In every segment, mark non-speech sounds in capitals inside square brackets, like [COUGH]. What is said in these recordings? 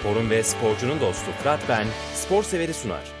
Sporun ve sporcunun dostu Fırat Ben, spor severi sunar.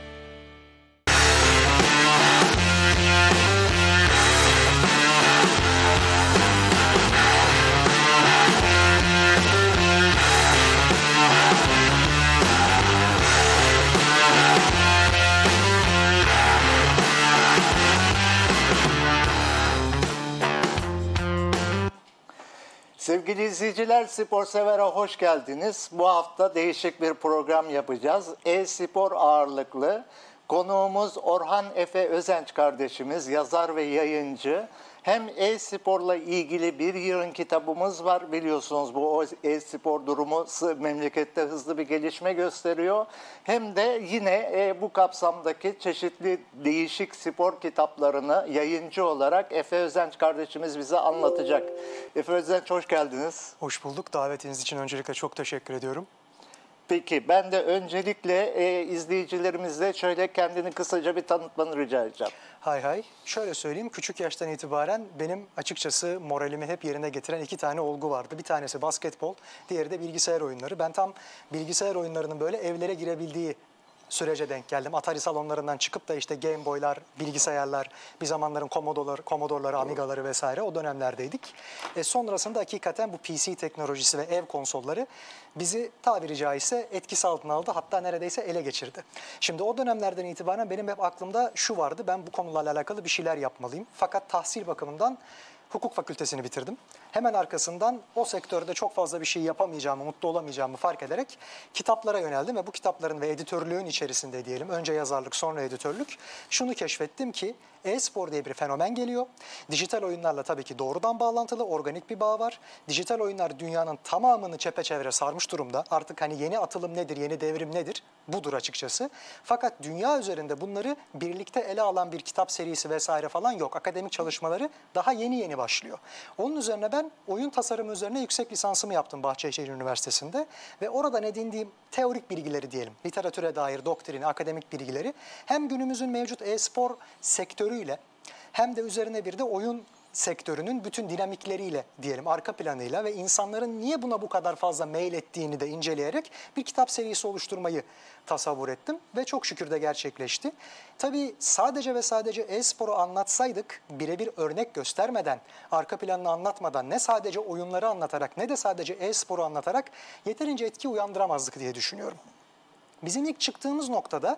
Sevgili izleyiciler, Spor Sever'e hoş geldiniz. Bu hafta değişik bir program yapacağız. E-spor ağırlıklı. Konuğumuz Orhan Efe Özenç kardeşimiz, yazar ve yayıncı. Hem e-sporla ilgili bir yığın kitabımız var. Biliyorsunuz bu e-spor durumu memlekette hızlı bir gelişme gösteriyor. Hem de yine e, bu kapsamdaki çeşitli değişik spor kitaplarını yayıncı olarak Efe Özenç kardeşimiz bize anlatacak. Efe Özenç hoş geldiniz. Hoş bulduk. Davetiniz için öncelikle çok teşekkür ediyorum. Peki ben de öncelikle e, izleyicilerimizle şöyle kendini kısaca bir tanıtmanı rica edeceğim. Hay hay. Şöyle söyleyeyim küçük yaştan itibaren benim açıkçası moralimi hep yerine getiren iki tane olgu vardı. Bir tanesi basketbol, diğeri de bilgisayar oyunları. Ben tam bilgisayar oyunlarının böyle evlere girebildiği sürece denk geldim. Atari salonlarından çıkıp da işte Game Boy'lar, bilgisayarlar, bir zamanların Commodore'ları, Commodore'ları, Amiga'ları vesaire o dönemlerdeydik. E sonrasında hakikaten bu PC teknolojisi ve ev konsolları bizi tabiri caizse etkisi altına aldı. Hatta neredeyse ele geçirdi. Şimdi o dönemlerden itibaren benim hep aklımda şu vardı. Ben bu konularla alakalı bir şeyler yapmalıyım. Fakat tahsil bakımından hukuk fakültesini bitirdim. Hemen arkasından o sektörde çok fazla bir şey yapamayacağımı, mutlu olamayacağımı fark ederek kitaplara yöneldim ve bu kitapların ve editörlüğün içerisinde diyelim, önce yazarlık sonra editörlük, şunu keşfettim ki e-spor diye bir fenomen geliyor. Dijital oyunlarla tabii ki doğrudan bağlantılı, organik bir bağ var. Dijital oyunlar dünyanın tamamını çepeçevre sarmış durumda. Artık hani yeni atılım nedir, yeni devrim nedir? Budur açıkçası. Fakat dünya üzerinde bunları birlikte ele alan bir kitap serisi vesaire falan yok. Akademik çalışmaları daha yeni yeni başlıyor. Onun üzerine ben oyun tasarımı üzerine yüksek lisansımı yaptım Bahçeşehir Üniversitesi'nde. Ve oradan edindiğim teorik bilgileri diyelim, literatüre dair doktrini, akademik bilgileri hem günümüzün mevcut e-spor sektörüyle hem de üzerine bir de oyun sektörünün bütün dinamikleriyle diyelim arka planıyla ve insanların niye buna bu kadar fazla mail ettiğini de inceleyerek bir kitap serisi oluşturmayı tasavvur ettim ve çok şükür de gerçekleşti. Tabii sadece ve sadece e-sporu anlatsaydık birebir örnek göstermeden, arka planını anlatmadan ne sadece oyunları anlatarak ne de sadece e-sporu anlatarak yeterince etki uyandıramazdık diye düşünüyorum. Bizim ilk çıktığımız noktada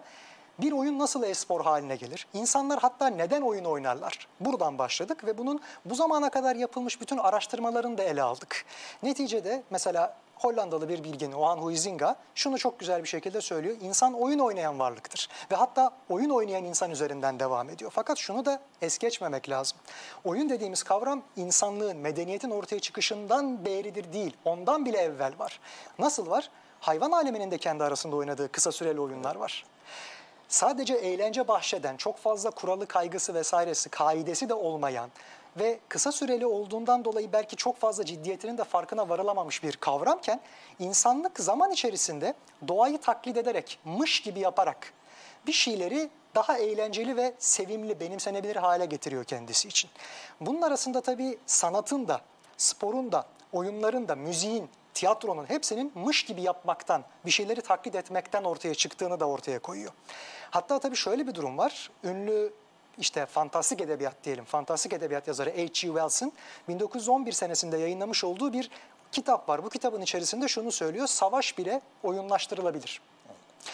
bir oyun nasıl e-spor haline gelir? İnsanlar hatta neden oyun oynarlar? Buradan başladık ve bunun bu zamana kadar yapılmış bütün araştırmalarını da ele aldık. Neticede mesela Hollandalı bir bilgin Ohan Huizinga şunu çok güzel bir şekilde söylüyor. İnsan oyun oynayan varlıktır ve hatta oyun oynayan insan üzerinden devam ediyor. Fakat şunu da es geçmemek lazım. Oyun dediğimiz kavram insanlığın, medeniyetin ortaya çıkışından beridir değil, ondan bile evvel var. Nasıl var? Hayvan aleminin de kendi arasında oynadığı kısa süreli oyunlar var sadece eğlence bahşeden, çok fazla kuralı kaygısı vesairesi, kaidesi de olmayan ve kısa süreli olduğundan dolayı belki çok fazla ciddiyetinin de farkına varılamamış bir kavramken insanlık zaman içerisinde doğayı taklit ederek, mış gibi yaparak bir şeyleri daha eğlenceli ve sevimli, benimsenebilir hale getiriyor kendisi için. Bunun arasında tabii sanatın da, sporun da, oyunların da, müziğin, tiyatronun hepsinin mış gibi yapmaktan, bir şeyleri taklit etmekten ortaya çıktığını da ortaya koyuyor. Hatta tabii şöyle bir durum var. Ünlü işte fantastik edebiyat diyelim, fantastik edebiyat yazarı H.G. Wells'ın 1911 senesinde yayınlamış olduğu bir kitap var. Bu kitabın içerisinde şunu söylüyor, savaş bile oyunlaştırılabilir.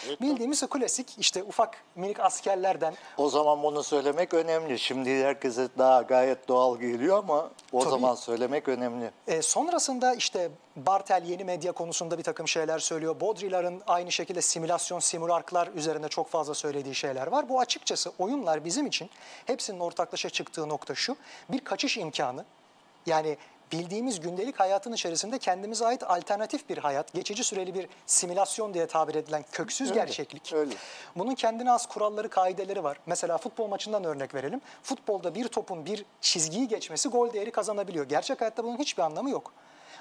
Evet. Bildiğimiz o klasik işte ufak minik askerlerden. O zaman bunu söylemek önemli. Şimdi herkese daha gayet doğal geliyor ama o Tabii. zaman söylemek önemli. E, sonrasında işte Bartel yeni medya konusunda bir takım şeyler söylüyor. Baudrillard'ın aynı şekilde simülasyon, simülarklar üzerinde çok fazla söylediği şeyler var. Bu açıkçası oyunlar bizim için hepsinin ortaklaşa çıktığı nokta şu. Bir kaçış imkanı. Yani bildiğimiz gündelik hayatın içerisinde kendimize ait alternatif bir hayat, geçici süreli bir simülasyon diye tabir edilen köksüz öyle, gerçeklik. Öyle. Bunun kendine az kuralları, kaideleri var. Mesela futbol maçından örnek verelim. Futbolda bir topun bir çizgiyi geçmesi gol değeri kazanabiliyor. Gerçek hayatta bunun hiçbir anlamı yok.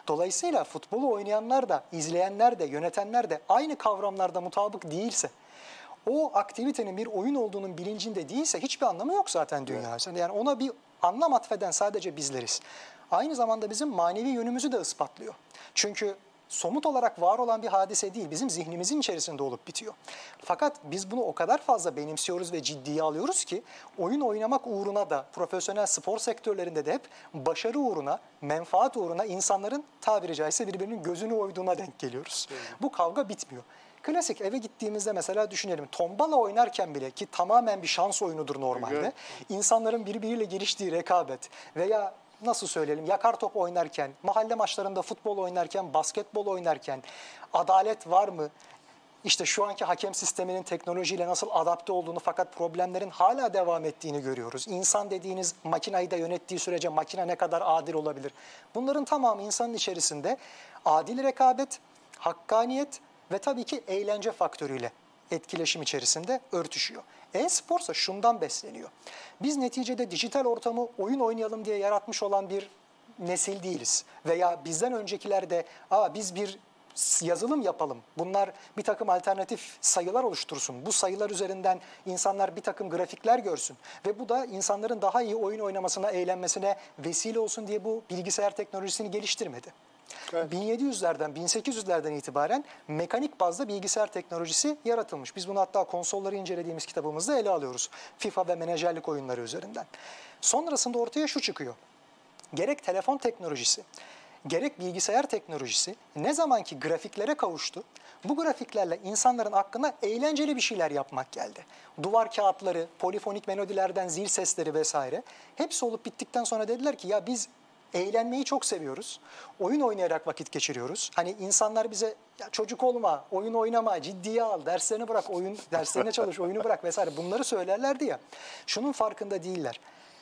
Dolayısıyla futbolu oynayanlar da, izleyenler de, yönetenler de aynı kavramlarda mutabık değilse, o aktivitenin bir oyun olduğunun bilincinde değilse hiçbir anlamı yok zaten dünya. Evet. Yani ona bir anlam atfeden sadece bizleriz aynı zamanda bizim manevi yönümüzü de ispatlıyor. Çünkü somut olarak var olan bir hadise değil. Bizim zihnimizin içerisinde olup bitiyor. Fakat biz bunu o kadar fazla benimsiyoruz ve ciddiye alıyoruz ki oyun oynamak uğruna da profesyonel spor sektörlerinde de hep başarı uğruna, menfaat uğruna insanların tabiri caizse birbirinin gözünü oyduğuna denk geliyoruz. Bu kavga bitmiyor. Klasik eve gittiğimizde mesela düşünelim tombala oynarken bile ki tamamen bir şans oyunudur normalde. Evet. İnsanların birbiriyle giriştiği rekabet veya nasıl söyleyelim yakar top oynarken, mahalle maçlarında futbol oynarken, basketbol oynarken adalet var mı? İşte şu anki hakem sisteminin teknolojiyle nasıl adapte olduğunu fakat problemlerin hala devam ettiğini görüyoruz. İnsan dediğiniz makinayı da yönettiği sürece makine ne kadar adil olabilir? Bunların tamamı insanın içerisinde adil rekabet, hakkaniyet ve tabii ki eğlence faktörüyle etkileşim içerisinde örtüşüyor. E-spor ise şundan besleniyor. Biz neticede dijital ortamı oyun oynayalım diye yaratmış olan bir nesil değiliz. Veya bizden öncekiler de Aa, biz bir yazılım yapalım. Bunlar bir takım alternatif sayılar oluştursun. Bu sayılar üzerinden insanlar bir takım grafikler görsün. Ve bu da insanların daha iyi oyun oynamasına, eğlenmesine vesile olsun diye bu bilgisayar teknolojisini geliştirmedi. Evet. 1700'lerden 1800'lerden itibaren mekanik bazda bilgisayar teknolojisi yaratılmış. Biz bunu hatta konsolları incelediğimiz kitabımızda ele alıyoruz. FIFA ve menajerlik oyunları üzerinden. Sonrasında ortaya şu çıkıyor. Gerek telefon teknolojisi, gerek bilgisayar teknolojisi ne zamanki grafiklere kavuştu, bu grafiklerle insanların aklına eğlenceli bir şeyler yapmak geldi. Duvar kağıtları, polifonik melodilerden zil sesleri vesaire hepsi olup bittikten sonra dediler ki ya biz eğlenmeyi çok seviyoruz. Oyun oynayarak vakit geçiriyoruz. Hani insanlar bize ya çocuk olma, oyun oynama, ciddiye al, derslerini bırak, oyun derslerine çalış, oyunu bırak vesaire bunları söylerlerdi ya. Şunun farkında değiller.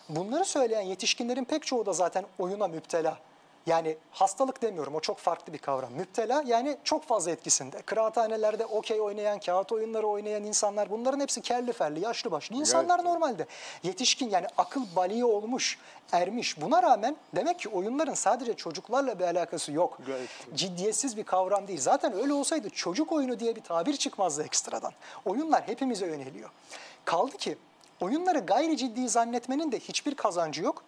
Bunları söyleyen yetişkinlerin pek çoğu da zaten oyuna müptela. Yani hastalık demiyorum o çok farklı bir kavram. Müptela yani çok fazla etkisinde. Kıraathanelerde okey oynayan, kağıt oyunları oynayan insanlar bunların hepsi kelli ferli, yaşlı başlı insanlar Evet. normalde. Yetişkin yani akıl baliği olmuş, ermiş. Buna rağmen demek ki oyunların sadece çocuklarla bir alakası yok. Gayet. Ciddiyetsiz bir kavram değil. Zaten öyle olsaydı çocuk oyunu diye bir tabir çıkmazdı ekstradan. Oyunlar hepimize yöneliyor. Kaldı ki oyunları gayri ciddi zannetmenin de hiçbir kazancı yok.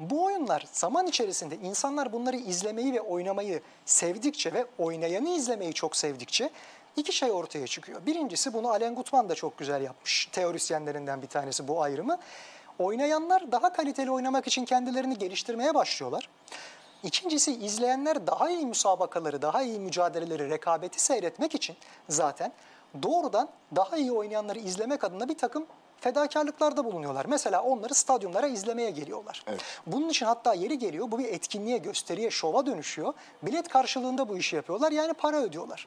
Bu oyunlar zaman içerisinde insanlar bunları izlemeyi ve oynamayı sevdikçe ve oynayanı izlemeyi çok sevdikçe iki şey ortaya çıkıyor. Birincisi bunu Alen Gutman da çok güzel yapmış. Teorisyenlerinden bir tanesi bu ayrımı. Oynayanlar daha kaliteli oynamak için kendilerini geliştirmeye başlıyorlar. İkincisi izleyenler daha iyi müsabakaları, daha iyi mücadeleleri, rekabeti seyretmek için zaten doğrudan daha iyi oynayanları izlemek adına bir takım fedakarlıklarda bulunuyorlar. Mesela onları stadyumlara izlemeye geliyorlar. Evet. Bunun için hatta yeri geliyor bu bir etkinliğe, gösteriye, şova dönüşüyor. Bilet karşılığında bu işi yapıyorlar yani para ödüyorlar.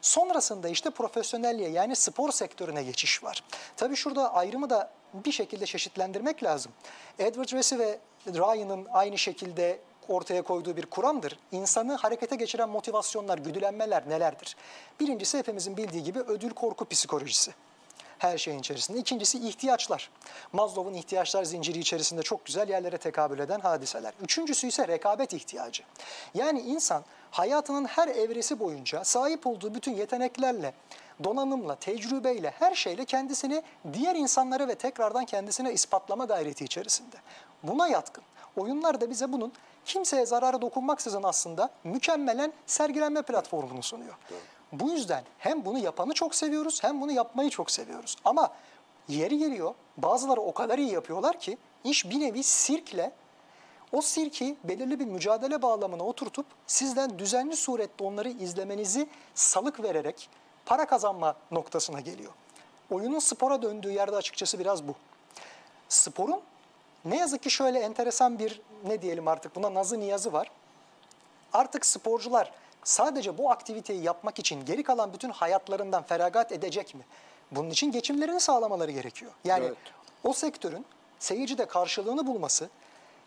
Sonrasında işte profesyonelliğe yani spor sektörüne geçiş var. Tabii şurada ayrımı da bir şekilde çeşitlendirmek lazım. Edward Resi ve Ryan'ın aynı şekilde ortaya koyduğu bir kuramdır. İnsanı harekete geçiren motivasyonlar, güdülenmeler nelerdir? Birincisi hepimizin bildiği gibi ödül korku psikolojisi her şeyin içerisinde. İkincisi ihtiyaçlar. Maslow'un ihtiyaçlar zinciri içerisinde çok güzel yerlere tekabül eden hadiseler. Üçüncüsü ise rekabet ihtiyacı. Yani insan hayatının her evresi boyunca sahip olduğu bütün yeteneklerle, donanımla, tecrübeyle, her şeyle kendisini diğer insanlara ve tekrardan kendisine ispatlama gayreti içerisinde. Buna yatkın. Oyunlar da bize bunun kimseye zararı dokunmaksızın aslında mükemmelen sergilenme platformunu sunuyor. Bu yüzden hem bunu yapanı çok seviyoruz hem bunu yapmayı çok seviyoruz. Ama yeri geliyor bazıları o kadar iyi yapıyorlar ki iş bir nevi sirkle o sirki belirli bir mücadele bağlamına oturtup sizden düzenli surette onları izlemenizi salık vererek para kazanma noktasına geliyor. Oyunun spora döndüğü yerde açıkçası biraz bu. Sporun ne yazık ki şöyle enteresan bir ne diyelim artık buna nazı niyazı var. Artık sporcular sadece bu aktiviteyi yapmak için geri kalan bütün hayatlarından feragat edecek mi? Bunun için geçimlerini sağlamaları gerekiyor. Yani Evet. o sektörün seyircide karşılığını bulması,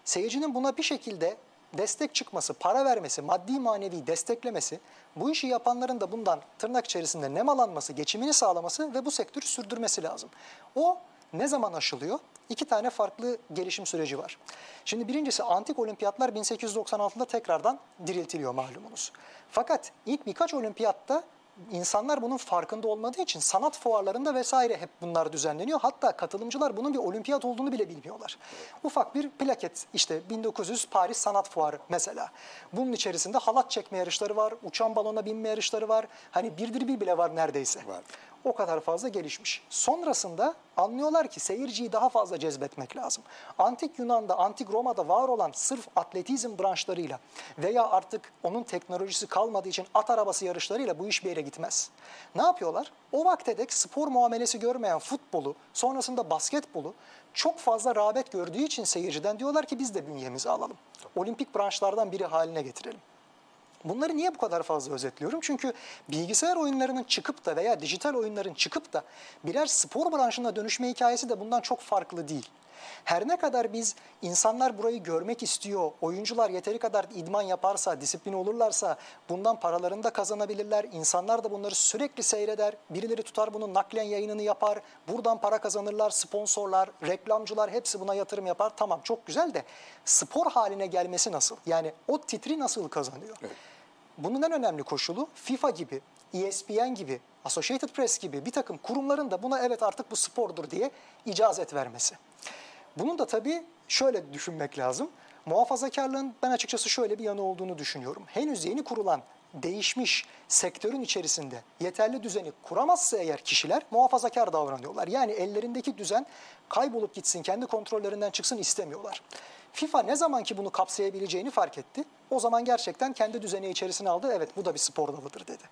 seyircinin buna bir şekilde destek çıkması, para vermesi, maddi manevi desteklemesi, bu işi yapanların da bundan tırnak içerisinde nemalanması, geçimini sağlaması ve bu sektörü sürdürmesi lazım. O ne zaman aşılıyor? İki tane farklı gelişim süreci var. Şimdi birincisi antik olimpiyatlar 1896'da tekrardan diriltiliyor malumunuz. Fakat ilk birkaç olimpiyatta insanlar bunun farkında olmadığı için sanat fuarlarında vesaire hep bunlar düzenleniyor. Hatta katılımcılar bunun bir olimpiyat olduğunu bile bilmiyorlar. Ufak bir plaket işte 1900 Paris Sanat Fuarı mesela. Bunun içerisinde halat çekme yarışları var, uçan balona binme yarışları var. Hani bir bile var neredeyse. Var. O kadar fazla gelişmiş. Sonrasında anlıyorlar ki seyirciyi daha fazla cezbetmek lazım. Antik Yunan'da, Antik Roma'da var olan sırf atletizm branşlarıyla veya artık onun teknolojisi kalmadığı için at arabası yarışlarıyla bu iş bir yere gitmez. Ne yapıyorlar? O vakte dek spor muamelesi görmeyen futbolu, sonrasında basketbolu çok fazla rağbet gördüğü için seyirciden diyorlar ki biz de bünyemize alalım. Olimpik branşlardan biri haline getirelim. Bunları niye bu kadar fazla özetliyorum? Çünkü bilgisayar oyunlarının çıkıp da veya dijital oyunların çıkıp da birer spor branşına dönüşme hikayesi de bundan çok farklı değil. Her ne kadar biz insanlar burayı görmek istiyor, oyuncular yeteri kadar idman yaparsa, disiplin olurlarsa bundan paralarını da kazanabilirler. İnsanlar da bunları sürekli seyreder. Birileri tutar bunun naklen yayınını yapar. Buradan para kazanırlar. Sponsorlar, reklamcılar hepsi buna yatırım yapar. Tamam çok güzel de spor haline gelmesi nasıl? Yani o titri nasıl kazanıyor? Bunun en önemli koşulu FIFA gibi, ESPN gibi, Associated Press gibi bir takım kurumların da buna evet artık bu spordur diye icazet vermesi. Bunun da tabii şöyle düşünmek lazım. Muhafazakarlığın ben açıkçası şöyle bir yanı olduğunu düşünüyorum. Henüz yeni kurulan değişmiş sektörün içerisinde yeterli düzeni kuramazsa eğer kişiler muhafazakar davranıyorlar. Yani ellerindeki düzen kaybolup gitsin, kendi kontrollerinden çıksın istemiyorlar. FIFA ne zaman ki bunu kapsayabileceğini fark etti. O zaman gerçekten kendi düzeni içerisine aldı. Evet bu da bir spor dalıdır dedi.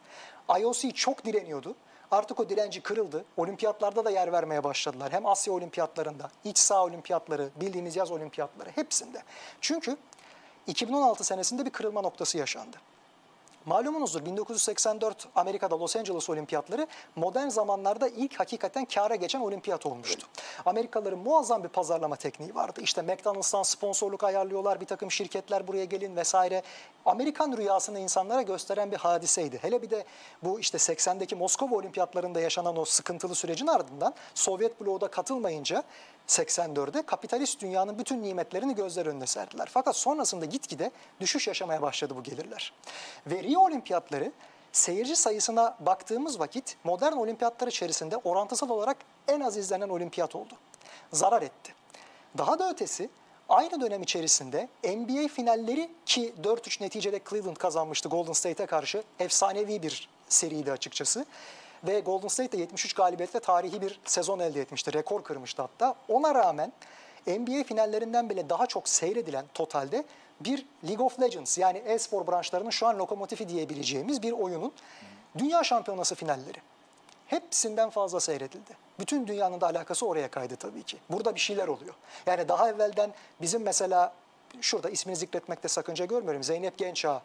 IOC çok direniyordu. Artık o direnci kırıldı. Olimpiyatlarda da yer vermeye başladılar. Hem Asya olimpiyatlarında, iç saha olimpiyatları, bildiğimiz yaz olimpiyatları hepsinde. Çünkü 2016 senesinde bir kırılma noktası yaşandı. Malumunuzdur 1984 Amerika'da Los Angeles olimpiyatları modern zamanlarda ilk hakikaten kâra geçen olimpiyat olmuştu. Amerikalıların muazzam bir pazarlama tekniği vardı. İşte McDonald's'tan sponsorluk ayarlıyorlar, bir takım şirketler buraya gelin vesaire. Amerikan rüyasını insanlara gösteren bir hadiseydi. Hele bir de bu işte 80'deki Moskova olimpiyatlarında yaşanan o sıkıntılı sürecin ardından Sovyet bloğu da katılmayınca 84'de kapitalist dünyanın bütün nimetlerini gözler önüne serdiler. Fakat sonrasında gitgide düşüş yaşamaya başladı bu gelirler. Ve Rio olimpiyatları seyirci sayısına baktığımız vakit modern olimpiyatlar içerisinde orantısal olarak en az izlenen olimpiyat oldu. Zarar etti. Daha da ötesi aynı dönem içerisinde NBA finalleri ki 4-3 neticede Cleveland kazanmıştı Golden State'e karşı efsanevi bir seriydi açıkçası. Ve Golden State de 73 galibiyetle tarihi bir sezon elde etmişti. Rekor kırmıştı hatta. Ona rağmen NBA finallerinden bile daha çok seyredilen totalde bir League of Legends yani e-spor branşlarının şu an lokomotifi diyebileceğimiz bir oyunun dünya şampiyonası finalleri. Hepsinden fazla seyredildi. Bütün dünyanın da alakası oraya kaydı tabii ki. Burada bir şeyler oluyor. Yani daha evvelden bizim mesela şurada ismini zikretmekte sakınca görmüyorum. Zeynep Gençağ,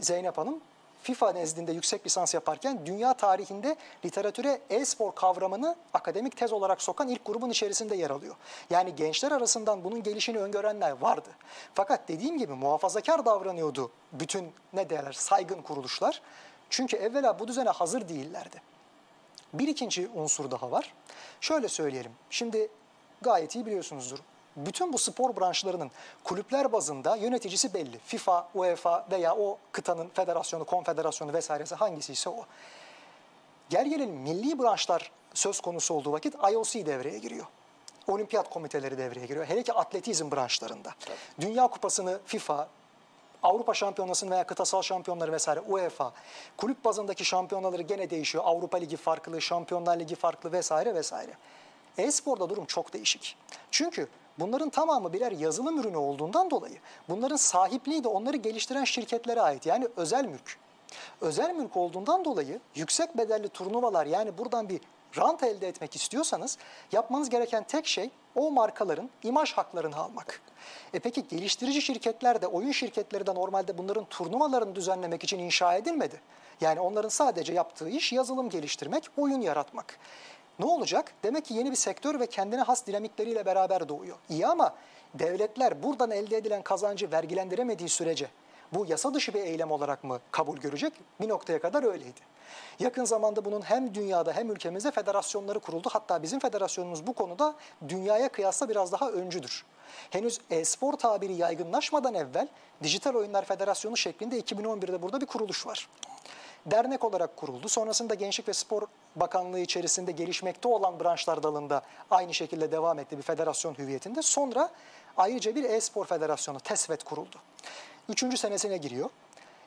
Zeynep Hanım FIFA nezdinde yüksek lisans yaparken dünya tarihinde literatüre e-spor kavramını akademik tez olarak sokan ilk grubun içerisinde yer alıyor. Yani gençler arasından bunun gelişini öngörenler vardı. Fakat dediğim gibi muhafazakar davranıyordu bütün ne derler saygın kuruluşlar. Çünkü evvela bu düzene hazır değillerdi. Bir ikinci unsur daha var. Şöyle söyleyelim. Şimdi gayet iyi biliyorsunuzdur. Bütün bu spor branşlarının kulüpler bazında yöneticisi belli. FIFA, UEFA veya o kıtanın federasyonu, konfederasyonu vesairesi hangisi ise o. Gel gelelim milli branşlar söz konusu olduğu vakit IOC devreye giriyor. Olimpiyat komiteleri devreye giriyor. Hele ki atletizm branşlarında. Dünya Kupası'nı FIFA, Avrupa Şampiyonası'nı veya kıtasal şampiyonları vesaire UEFA, kulüp bazındaki şampiyonaları gene değişiyor. Avrupa Ligi farklı, Şampiyonlar Ligi farklı vesaire vesaire. E-sporda durum çok değişik. Çünkü bunların tamamı birer yazılım ürünü olduğundan dolayı bunların sahipliği de onları geliştiren şirketlere ait. Yani özel mülk. Özel mülk olduğundan dolayı yüksek bedelli turnuvalar yani buradan bir rant elde etmek istiyorsanız yapmanız gereken tek şey o markaların imaj haklarını almak. E peki geliştirici şirketler de oyun şirketleri de normalde bunların turnuvalarını düzenlemek için inşa edilmedi. Yani onların sadece yaptığı iş yazılım geliştirmek, oyun yaratmak. Ne olacak? Demek ki yeni bir sektör ve kendine has dinamikleriyle beraber doğuyor. İyi ama devletler buradan elde edilen kazancı vergilendiremediği sürece bu yasa dışı bir eylem olarak mı kabul görecek? Bir noktaya kadar öyleydi. Yakın zamanda bunun hem dünyada hem ülkemizde federasyonları kuruldu. Hatta bizim federasyonumuz bu konuda dünyaya kıyasla biraz daha öncüdür. Henüz e-spor tabiri yaygınlaşmadan evvel Dijital Oyunlar Federasyonu şeklinde 2011'de burada bir kuruluş var. Dernek olarak kuruldu. Sonrasında Gençlik ve Spor Bakanlığı içerisinde gelişmekte olan branşlar dalında aynı şekilde devam etti bir federasyon hüviyetinde. Sonra ayrıca bir e-spor federasyonu TESVET kuruldu. Üçüncü senesine giriyor.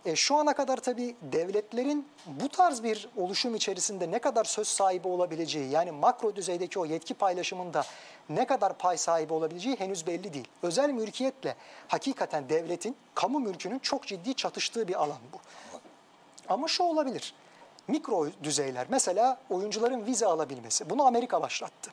E, şu ana kadar tabii devletlerin bu tarz bir oluşum içerisinde ne kadar söz sahibi olabileceği yani makro düzeydeki o yetki paylaşımında ne kadar pay sahibi olabileceği henüz belli değil. Özel mülkiyetle hakikaten devletin, kamu mülkünün çok ciddi çatıştığı bir alan bu. Ama şu olabilir. Mikro düzeyler mesela oyuncuların vize alabilmesi. Bunu Amerika başlattı.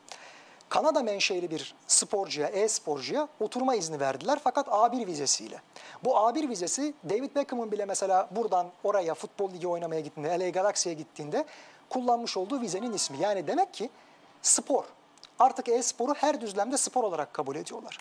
Kanada menşeli bir sporcuya, e-sporcuya oturma izni verdiler fakat A1 vizesiyle. Bu A1 vizesi David Beckham'ın bile mesela buradan oraya futbol ligi oynamaya gittiğinde, LA Galaxy'ye gittiğinde kullanmış olduğu vizenin ismi. Yani demek ki spor. Artık e-sporu her düzlemde spor olarak kabul ediyorlar.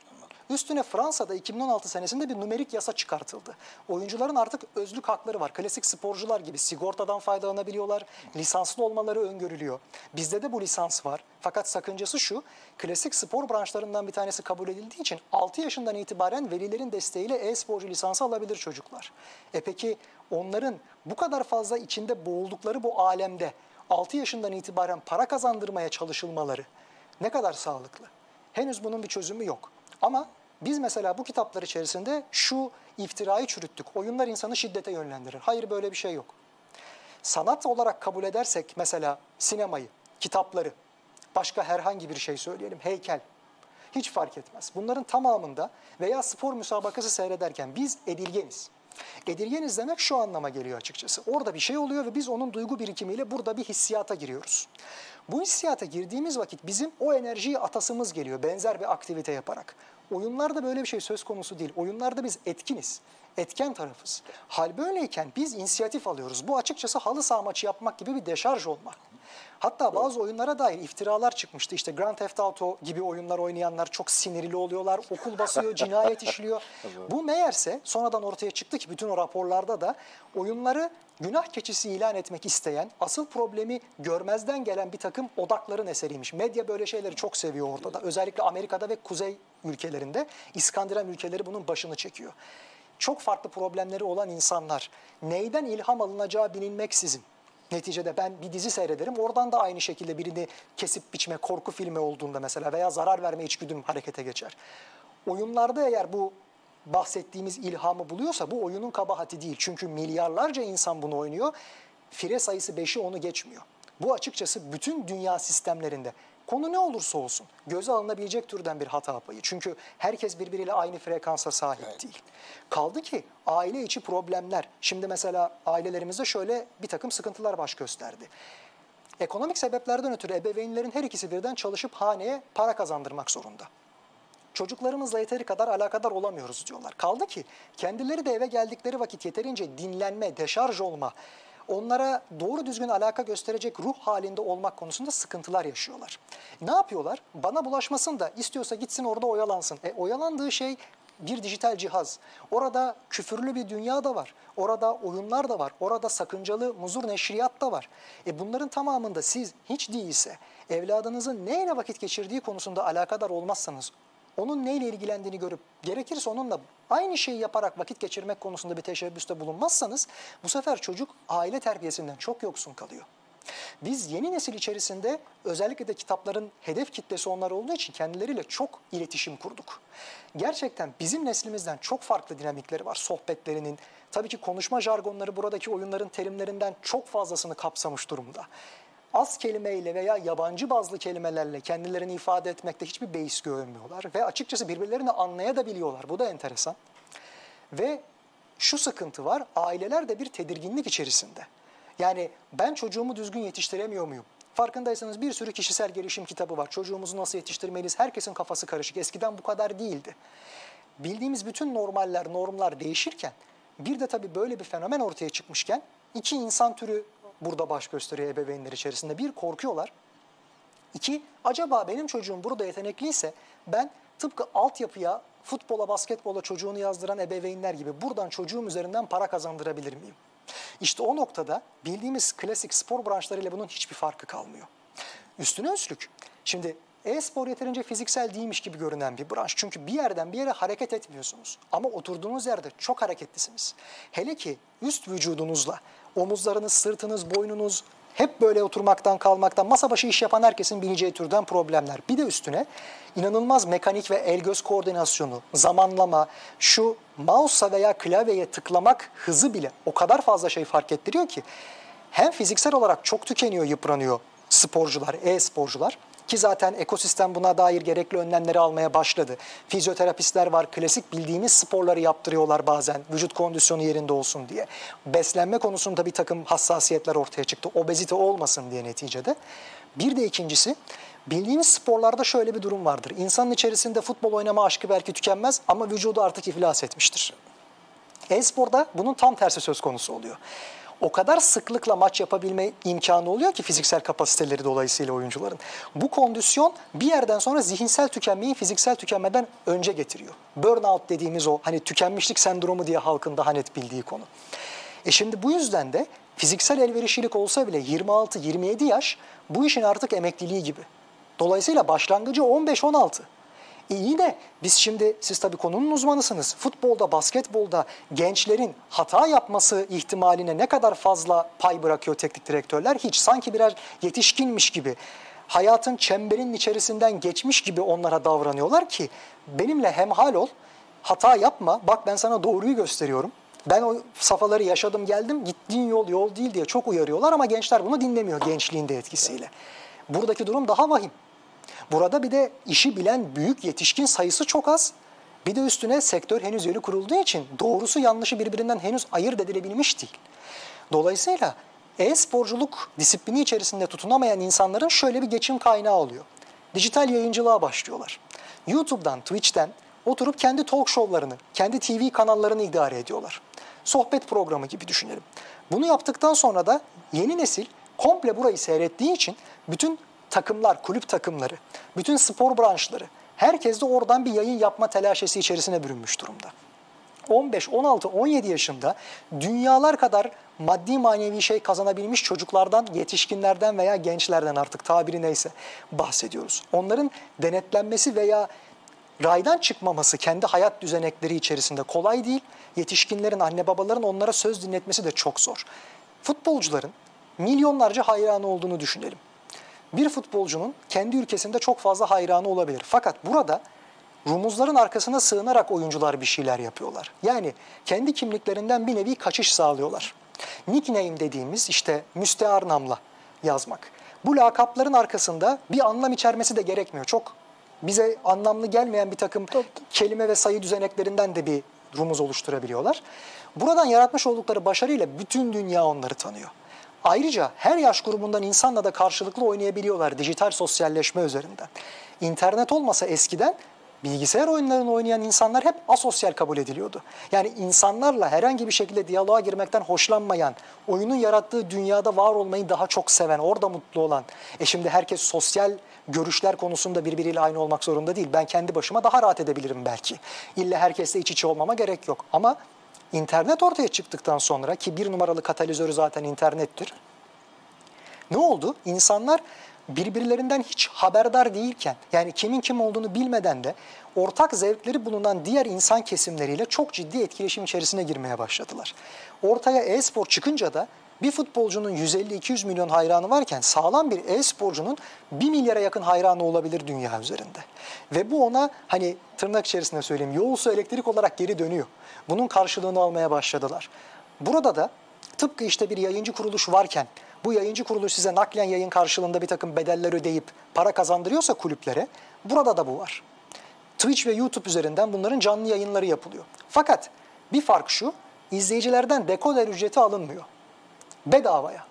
Üstüne Fransa'da 2016 senesinde bir numerik yasa çıkartıldı. Oyuncuların artık özlük hakları var. Klasik sporcular gibi sigortadan faydalanabiliyorlar. Lisanslı olmaları öngörülüyor. Bizde de bu lisans var. Fakat sakıncası şu, klasik spor branşlarından bir tanesi kabul edildiği için 6 yaşından itibaren velilerin desteğiyle e-sporcu lisansı alabilir çocuklar. E peki onların bu kadar fazla içinde boğuldukları bu alemde 6 yaşından itibaren para kazandırmaya çalışılmaları ne kadar sağlıklı? Henüz bunun bir çözümü yok. Ama biz mesela bu kitaplar içerisinde şu iftirayı çürüttük. Oyunlar insanı şiddete yönlendirir. Hayır böyle bir şey yok. Sanat olarak kabul edersek mesela sinemayı, kitapları, başka herhangi bir şey söyleyelim, heykel, hiç fark etmez. Bunların tamamında veya spor müsabakası seyrederken biz edilgeniz. Edilgeniz demek şu anlama geliyor açıkçası. Orada bir şey oluyor ve biz onun duygu birikimiyle burada bir hissiyata giriyoruz. Bu hissiyata girdiğimiz vakit bizim o enerjiyi atasımız geliyor benzer bir aktivite yaparak. Oyunlarda böyle bir şey söz konusu değil. Oyunlarda biz etkiniz. Etken tarafız. Hal böyleyken biz inisiyatif alıyoruz. Bu açıkçası halı saha maçı yapmak gibi bir deşarj olma. Hatta bazı oyunlara dair iftiralar çıkmıştı. İşte Grand Theft Auto gibi oyunlar oynayanlar çok sinirli oluyorlar. Okul basıyor, [LAUGHS] cinayet işliyor. Bu meğerse sonradan ortaya çıktı ki bütün o raporlarda da oyunları günah keçisi ilan etmek isteyen, asıl problemi görmezden gelen bir takım odakların eseriymiş. Medya böyle şeyleri çok seviyor ortada. Özellikle Amerika'da ve kuzey ülkelerinde İskandinav ülkeleri bunun başını çekiyor. Çok farklı problemleri olan insanlar neyden ilham alınacağı bilinmeksizin Neticede ben bir dizi seyrederim. Oradan da aynı şekilde birini kesip biçme, korku filmi olduğunda mesela veya zarar verme içgüdüm harekete geçer. Oyunlarda eğer bu bahsettiğimiz ilhamı buluyorsa bu oyunun kabahati değil. Çünkü milyarlarca insan bunu oynuyor. Fire sayısı 5'i onu geçmiyor. Bu açıkçası bütün dünya sistemlerinde konu ne olursa olsun göze alınabilecek türden bir hata payı. Çünkü herkes birbiriyle aynı frekansa sahip evet. değil. Kaldı ki aile içi problemler. Şimdi mesela ailelerimizde şöyle bir takım sıkıntılar baş gösterdi. Ekonomik sebeplerden ötürü ebeveynlerin her ikisi birden çalışıp haneye para kazandırmak zorunda. Çocuklarımızla yeteri kadar alakadar olamıyoruz diyorlar. Kaldı ki kendileri de eve geldikleri vakit yeterince dinlenme, deşarj olma, onlara doğru düzgün alaka gösterecek ruh halinde olmak konusunda sıkıntılar yaşıyorlar. Ne yapıyorlar? Bana bulaşmasın da istiyorsa gitsin orada oyalansın. E, oyalandığı şey bir dijital cihaz. Orada küfürlü bir dünya da var. Orada oyunlar da var. Orada sakıncalı muzur neşriyat da var. E bunların tamamında siz hiç değilse evladınızın neyle vakit geçirdiği konusunda alakadar olmazsanız onun neyle ilgilendiğini görüp gerekirse onunla aynı şeyi yaparak vakit geçirmek konusunda bir teşebbüste bulunmazsanız bu sefer çocuk aile terbiyesinden çok yoksun kalıyor. Biz yeni nesil içerisinde özellikle de kitapların hedef kitlesi onlar olduğu için kendileriyle çok iletişim kurduk. Gerçekten bizim neslimizden çok farklı dinamikleri var sohbetlerinin. Tabii ki konuşma jargonları buradaki oyunların terimlerinden çok fazlasını kapsamış durumda az kelimeyle veya yabancı bazlı kelimelerle kendilerini ifade etmekte hiçbir beis görmüyorlar. Ve açıkçası birbirlerini anlayabiliyorlar. Bu da enteresan. Ve şu sıkıntı var, aileler de bir tedirginlik içerisinde. Yani ben çocuğumu düzgün yetiştiremiyor muyum? Farkındaysanız bir sürü kişisel gelişim kitabı var. Çocuğumuzu nasıl yetiştirmeliyiz? Herkesin kafası karışık. Eskiden bu kadar değildi. Bildiğimiz bütün normaller, normlar değişirken bir de tabii böyle bir fenomen ortaya çıkmışken iki insan türü burada baş gösteriyor ebeveynler içerisinde. Bir, korkuyorlar. İki, acaba benim çocuğum burada yetenekliyse ben tıpkı altyapıya, futbola, basketbola çocuğunu yazdıran ebeveynler gibi buradan çocuğum üzerinden para kazandırabilir miyim? İşte o noktada bildiğimiz klasik spor branşlarıyla bunun hiçbir farkı kalmıyor. Üstüne üstlük. Şimdi E-spor yeterince fiziksel değilmiş gibi görünen bir branş. Çünkü bir yerden bir yere hareket etmiyorsunuz. Ama oturduğunuz yerde çok hareketlisiniz. Hele ki üst vücudunuzla, omuzlarınız, sırtınız, boynunuz hep böyle oturmaktan, kalmaktan, masa başı iş yapan herkesin bileceği türden problemler. Bir de üstüne inanılmaz mekanik ve el-göz koordinasyonu, zamanlama, şu mouse'a veya klavyeye tıklamak hızı bile o kadar fazla şey fark ettiriyor ki hem fiziksel olarak çok tükeniyor, yıpranıyor sporcular, e-sporcular ki zaten ekosistem buna dair gerekli önlemleri almaya başladı. Fizyoterapistler var, klasik bildiğimiz sporları yaptırıyorlar bazen vücut kondisyonu yerinde olsun diye. Beslenme konusunda bir takım hassasiyetler ortaya çıktı. Obezite olmasın diye neticede. Bir de ikincisi bildiğimiz sporlarda şöyle bir durum vardır. İnsanın içerisinde futbol oynama aşkı belki tükenmez ama vücudu artık iflas etmiştir. E-sporda bunun tam tersi söz konusu oluyor o kadar sıklıkla maç yapabilme imkanı oluyor ki fiziksel kapasiteleri dolayısıyla oyuncuların. Bu kondisyon bir yerden sonra zihinsel tükenmeyi fiziksel tükenmeden önce getiriyor. Burnout dediğimiz o hani tükenmişlik sendromu diye halkın daha net bildiği konu. E şimdi bu yüzden de fiziksel elverişlilik olsa bile 26-27 yaş bu işin artık emekliliği gibi. Dolayısıyla başlangıcı 15-16. E iyi de biz şimdi siz tabii konunun uzmanısınız. Futbolda, basketbolda gençlerin hata yapması ihtimaline ne kadar fazla pay bırakıyor teknik direktörler? Hiç sanki birer yetişkinmiş gibi hayatın çemberinin içerisinden geçmiş gibi onlara davranıyorlar ki benimle hemhal ol, hata yapma, bak ben sana doğruyu gösteriyorum. Ben o safhaları yaşadım geldim, gittiğin yol yol değil diye çok uyarıyorlar ama gençler bunu dinlemiyor gençliğinde etkisiyle. Buradaki durum daha vahim. Burada bir de işi bilen büyük yetişkin sayısı çok az. Bir de üstüne sektör henüz yeni kurulduğu için doğrusu yanlışı birbirinden henüz ayırt edilebilmiş değil. Dolayısıyla e-sporculuk disiplini içerisinde tutunamayan insanların şöyle bir geçim kaynağı oluyor. Dijital yayıncılığa başlıyorlar. YouTube'dan, Twitch'ten oturup kendi talk show'larını, kendi TV kanallarını idare ediyorlar. Sohbet programı gibi düşünelim. Bunu yaptıktan sonra da yeni nesil komple burayı seyrettiği için bütün takımlar, kulüp takımları, bütün spor branşları herkes de oradan bir yayın yapma telaşesi içerisine bürünmüş durumda. 15, 16, 17 yaşında dünyalar kadar maddi manevi şey kazanabilmiş çocuklardan, yetişkinlerden veya gençlerden artık tabiri neyse bahsediyoruz. Onların denetlenmesi veya raydan çıkmaması kendi hayat düzenekleri içerisinde kolay değil. Yetişkinlerin, anne babaların onlara söz dinletmesi de çok zor. Futbolcuların milyonlarca hayranı olduğunu düşünelim bir futbolcunun kendi ülkesinde çok fazla hayranı olabilir. Fakat burada rumuzların arkasına sığınarak oyuncular bir şeyler yapıyorlar. Yani kendi kimliklerinden bir nevi kaçış sağlıyorlar. Nickname dediğimiz işte müstear namla yazmak. Bu lakapların arkasında bir anlam içermesi de gerekmiyor. Çok bize anlamlı gelmeyen bir takım kelime ve sayı düzeneklerinden de bir rumuz oluşturabiliyorlar. Buradan yaratmış oldukları başarıyla bütün dünya onları tanıyor. Ayrıca her yaş grubundan insanla da karşılıklı oynayabiliyorlar dijital sosyalleşme üzerinden. İnternet olmasa eskiden bilgisayar oyunlarını oynayan insanlar hep asosyal kabul ediliyordu. Yani insanlarla herhangi bir şekilde diyaloğa girmekten hoşlanmayan, oyunun yarattığı dünyada var olmayı daha çok seven, orada mutlu olan. E şimdi herkes sosyal görüşler konusunda birbiriyle aynı olmak zorunda değil. Ben kendi başıma daha rahat edebilirim belki. İlla herkesle iç içe olmama gerek yok. Ama İnternet ortaya çıktıktan sonra ki bir numaralı katalizörü zaten internettir. Ne oldu? İnsanlar birbirlerinden hiç haberdar değilken yani kimin kim olduğunu bilmeden de ortak zevkleri bulunan diğer insan kesimleriyle çok ciddi etkileşim içerisine girmeye başladılar. Ortaya e-spor çıkınca da bir futbolcunun 150-200 milyon hayranı varken sağlam bir e-sporcunun 1 milyara yakın hayranı olabilir dünya üzerinde. Ve bu ona hani tırnak içerisinde söyleyeyim yolsu elektrik olarak geri dönüyor. Bunun karşılığını almaya başladılar. Burada da tıpkı işte bir yayıncı kuruluş varken bu yayıncı kuruluş size naklen yayın karşılığında bir takım bedeller ödeyip para kazandırıyorsa kulüplere burada da bu var. Twitch ve YouTube üzerinden bunların canlı yayınları yapılıyor. Fakat bir fark şu, izleyicilerden dekoder ücreti alınmıyor bedavaya.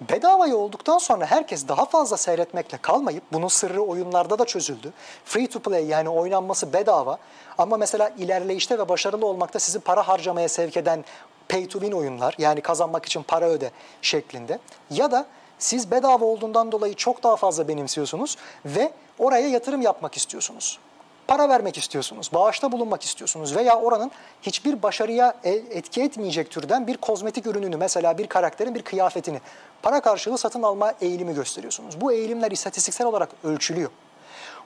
Bedavaya olduktan sonra herkes daha fazla seyretmekle kalmayıp bunun sırrı oyunlarda da çözüldü. Free to play yani oynanması bedava. Ama mesela ilerleyişte ve başarılı olmakta sizi para harcamaya sevk eden pay to win oyunlar yani kazanmak için para öde şeklinde. Ya da siz bedava olduğundan dolayı çok daha fazla benimsiyorsunuz ve oraya yatırım yapmak istiyorsunuz para vermek istiyorsunuz, bağışta bulunmak istiyorsunuz veya oranın hiçbir başarıya e, etki etmeyecek türden bir kozmetik ürününü mesela bir karakterin bir kıyafetini para karşılığı satın alma eğilimi gösteriyorsunuz. Bu eğilimler istatistiksel olarak ölçülüyor.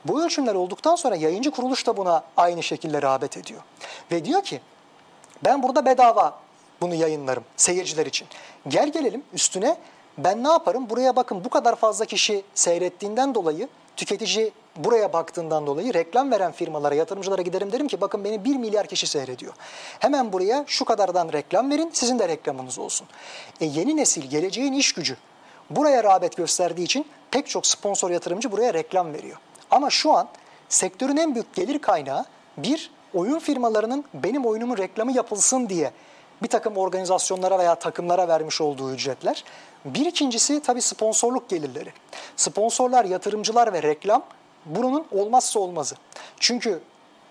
Bu ölçümler olduktan sonra yayıncı kuruluş da buna aynı şekilde rağbet ediyor. Ve diyor ki ben burada bedava bunu yayınlarım seyirciler için. Gel gelelim üstüne ben ne yaparım? Buraya bakın bu kadar fazla kişi seyrettiğinden dolayı tüketici buraya baktığından dolayı reklam veren firmalara, yatırımcılara giderim derim ki bakın beni 1 milyar kişi seyrediyor. Hemen buraya şu kadardan reklam verin, sizin de reklamınız olsun. E yeni nesil, geleceğin iş gücü buraya rağbet gösterdiği için pek çok sponsor yatırımcı buraya reklam veriyor. Ama şu an sektörün en büyük gelir kaynağı bir oyun firmalarının benim oyunumun reklamı yapılsın diye bir takım organizasyonlara veya takımlara vermiş olduğu ücretler. Bir ikincisi tabii sponsorluk gelirleri. Sponsorlar, yatırımcılar ve reklam bunun olmazsa olmazı. Çünkü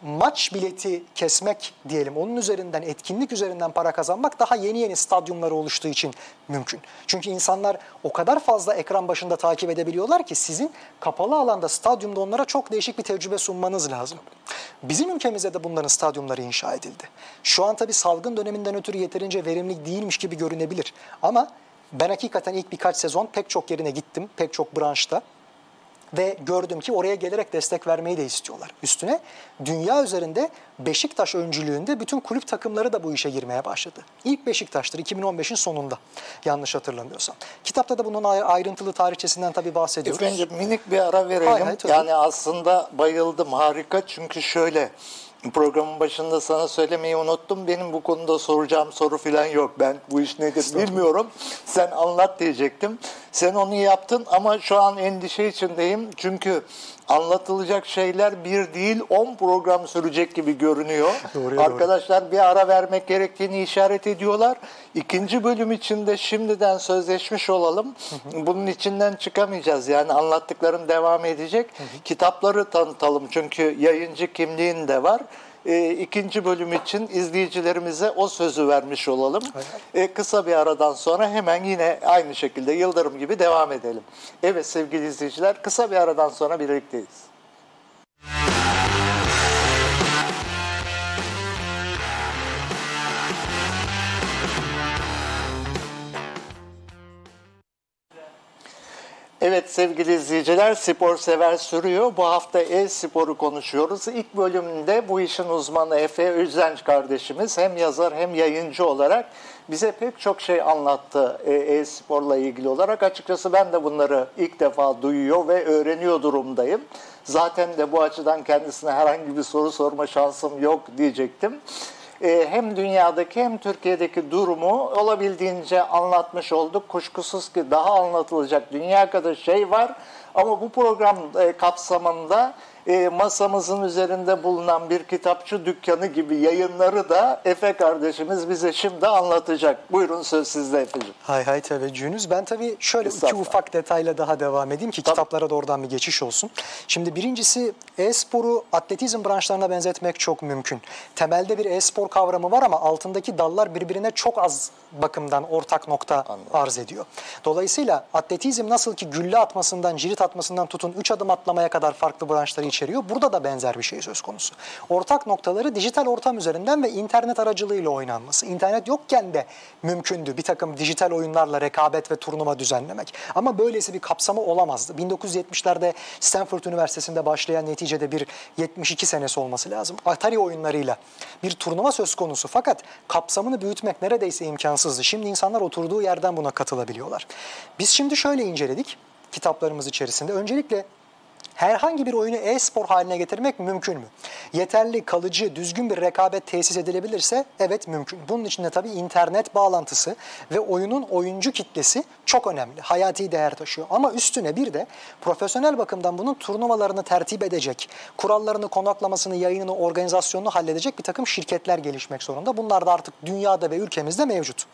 maç bileti kesmek diyelim onun üzerinden etkinlik üzerinden para kazanmak daha yeni yeni stadyumları oluştuğu için mümkün. Çünkü insanlar o kadar fazla ekran başında takip edebiliyorlar ki sizin kapalı alanda stadyumda onlara çok değişik bir tecrübe sunmanız lazım. Bizim ülkemizde de bunların stadyumları inşa edildi. Şu an tabii salgın döneminden ötürü yeterince verimli değilmiş gibi görünebilir. Ama ben hakikaten ilk birkaç sezon pek çok yerine gittim, pek çok branşta ve gördüm ki oraya gelerek destek vermeyi de istiyorlar. Üstüne dünya üzerinde Beşiktaş öncülüğünde bütün kulüp takımları da bu işe girmeye başladı. İlk Beşiktaş'tır 2015'in sonunda yanlış hatırlamıyorsam. Kitapta da bunun ayrıntılı tarihçesinden tabii bahsediyoruz. Efendim minik bir ara verelim. Hay hay, tabii. yani aslında bayıldım harika çünkü şöyle programın başında sana söylemeyi unuttum. Benim bu konuda soracağım soru falan yok. Ben bu iş nedir bilmiyorum. Sen anlat diyecektim. Sen onu yaptın ama şu an endişe içindeyim. Çünkü anlatılacak şeyler bir değil 10 program sürecek gibi görünüyor. [LAUGHS] Doğruya doğru. Arkadaşlar bir ara vermek gerektiğini işaret ediyorlar. İkinci bölüm içinde şimdiden sözleşmiş olalım. Bunun içinden çıkamayacağız. Yani anlattıklarım devam edecek. Kitapları tanıtalım çünkü yayıncı kimliğin de var. E, ikinci bölüm için izleyicilerimize o sözü vermiş olalım. E, kısa bir aradan sonra hemen yine aynı şekilde Yıldırım gibi devam edelim. Evet sevgili izleyiciler kısa bir aradan sonra birlikteyiz. Evet sevgili izleyiciler spor sever sürüyor. Bu hafta e-sporu konuşuyoruz. İlk bölümünde bu işin uzmanı Efe Özenç kardeşimiz hem yazar hem yayıncı olarak bize pek çok şey anlattı e, e-sporla ilgili olarak. Açıkçası ben de bunları ilk defa duyuyor ve öğreniyor durumdayım. Zaten de bu açıdan kendisine herhangi bir soru sorma şansım yok diyecektim hem dünyadaki hem Türkiye'deki durumu olabildiğince anlatmış olduk. Kuşkusuz ki daha anlatılacak dünya kadar şey var. Ama bu program e, kapsamında e, masamızın üzerinde bulunan bir kitapçı dükkanı gibi yayınları da Efe kardeşimiz bize şimdi anlatacak. Buyurun söz sizde Efe'ciğim. Hay hay teveccühünüz. Ben tabii şöyle iki ufak detayla daha devam edeyim ki Tabii. kitaplara da oradan bir geçiş olsun. Şimdi birincisi e-sporu atletizm branşlarına benzetmek çok mümkün. Temelde bir e-spor kavramı var ama altındaki dallar birbirine çok az bakımdan ortak nokta arz ediyor. Dolayısıyla atletizm nasıl ki gülle atmasından, cirit atmasından tutun 3 adım atlamaya kadar farklı branşları içeriyor. Burada da benzer bir şey söz konusu. Ortak noktaları dijital ortam üzerinden ve internet aracılığıyla oynanması. İnternet yokken de mümkündü bir takım dijital oyunlarla rekabet ve turnuva düzenlemek. Ama böylesi bir kapsamı olamazdı. 1970'lerde Stanford Üniversitesi'nde başlayan neticede bir 72 senesi olması lazım. Atari oyunlarıyla bir turnuva söz konusu. Fakat kapsamını büyütmek neredeyse imkansızdı. Şimdi insanlar oturduğu yerden buna katılabiliyorlar. Biz şimdi şöyle inceledik kitaplarımız içerisinde. Öncelikle herhangi bir oyunu e-spor haline getirmek mümkün mü? Yeterli, kalıcı, düzgün bir rekabet tesis edilebilirse evet mümkün. Bunun için de tabii internet bağlantısı ve oyunun oyuncu kitlesi çok önemli. Hayati değer taşıyor. Ama üstüne bir de profesyonel bakımdan bunun turnuvalarını tertip edecek, kurallarını, konaklamasını, yayınını, organizasyonunu halledecek bir takım şirketler gelişmek zorunda. Bunlar da artık dünyada ve ülkemizde mevcut.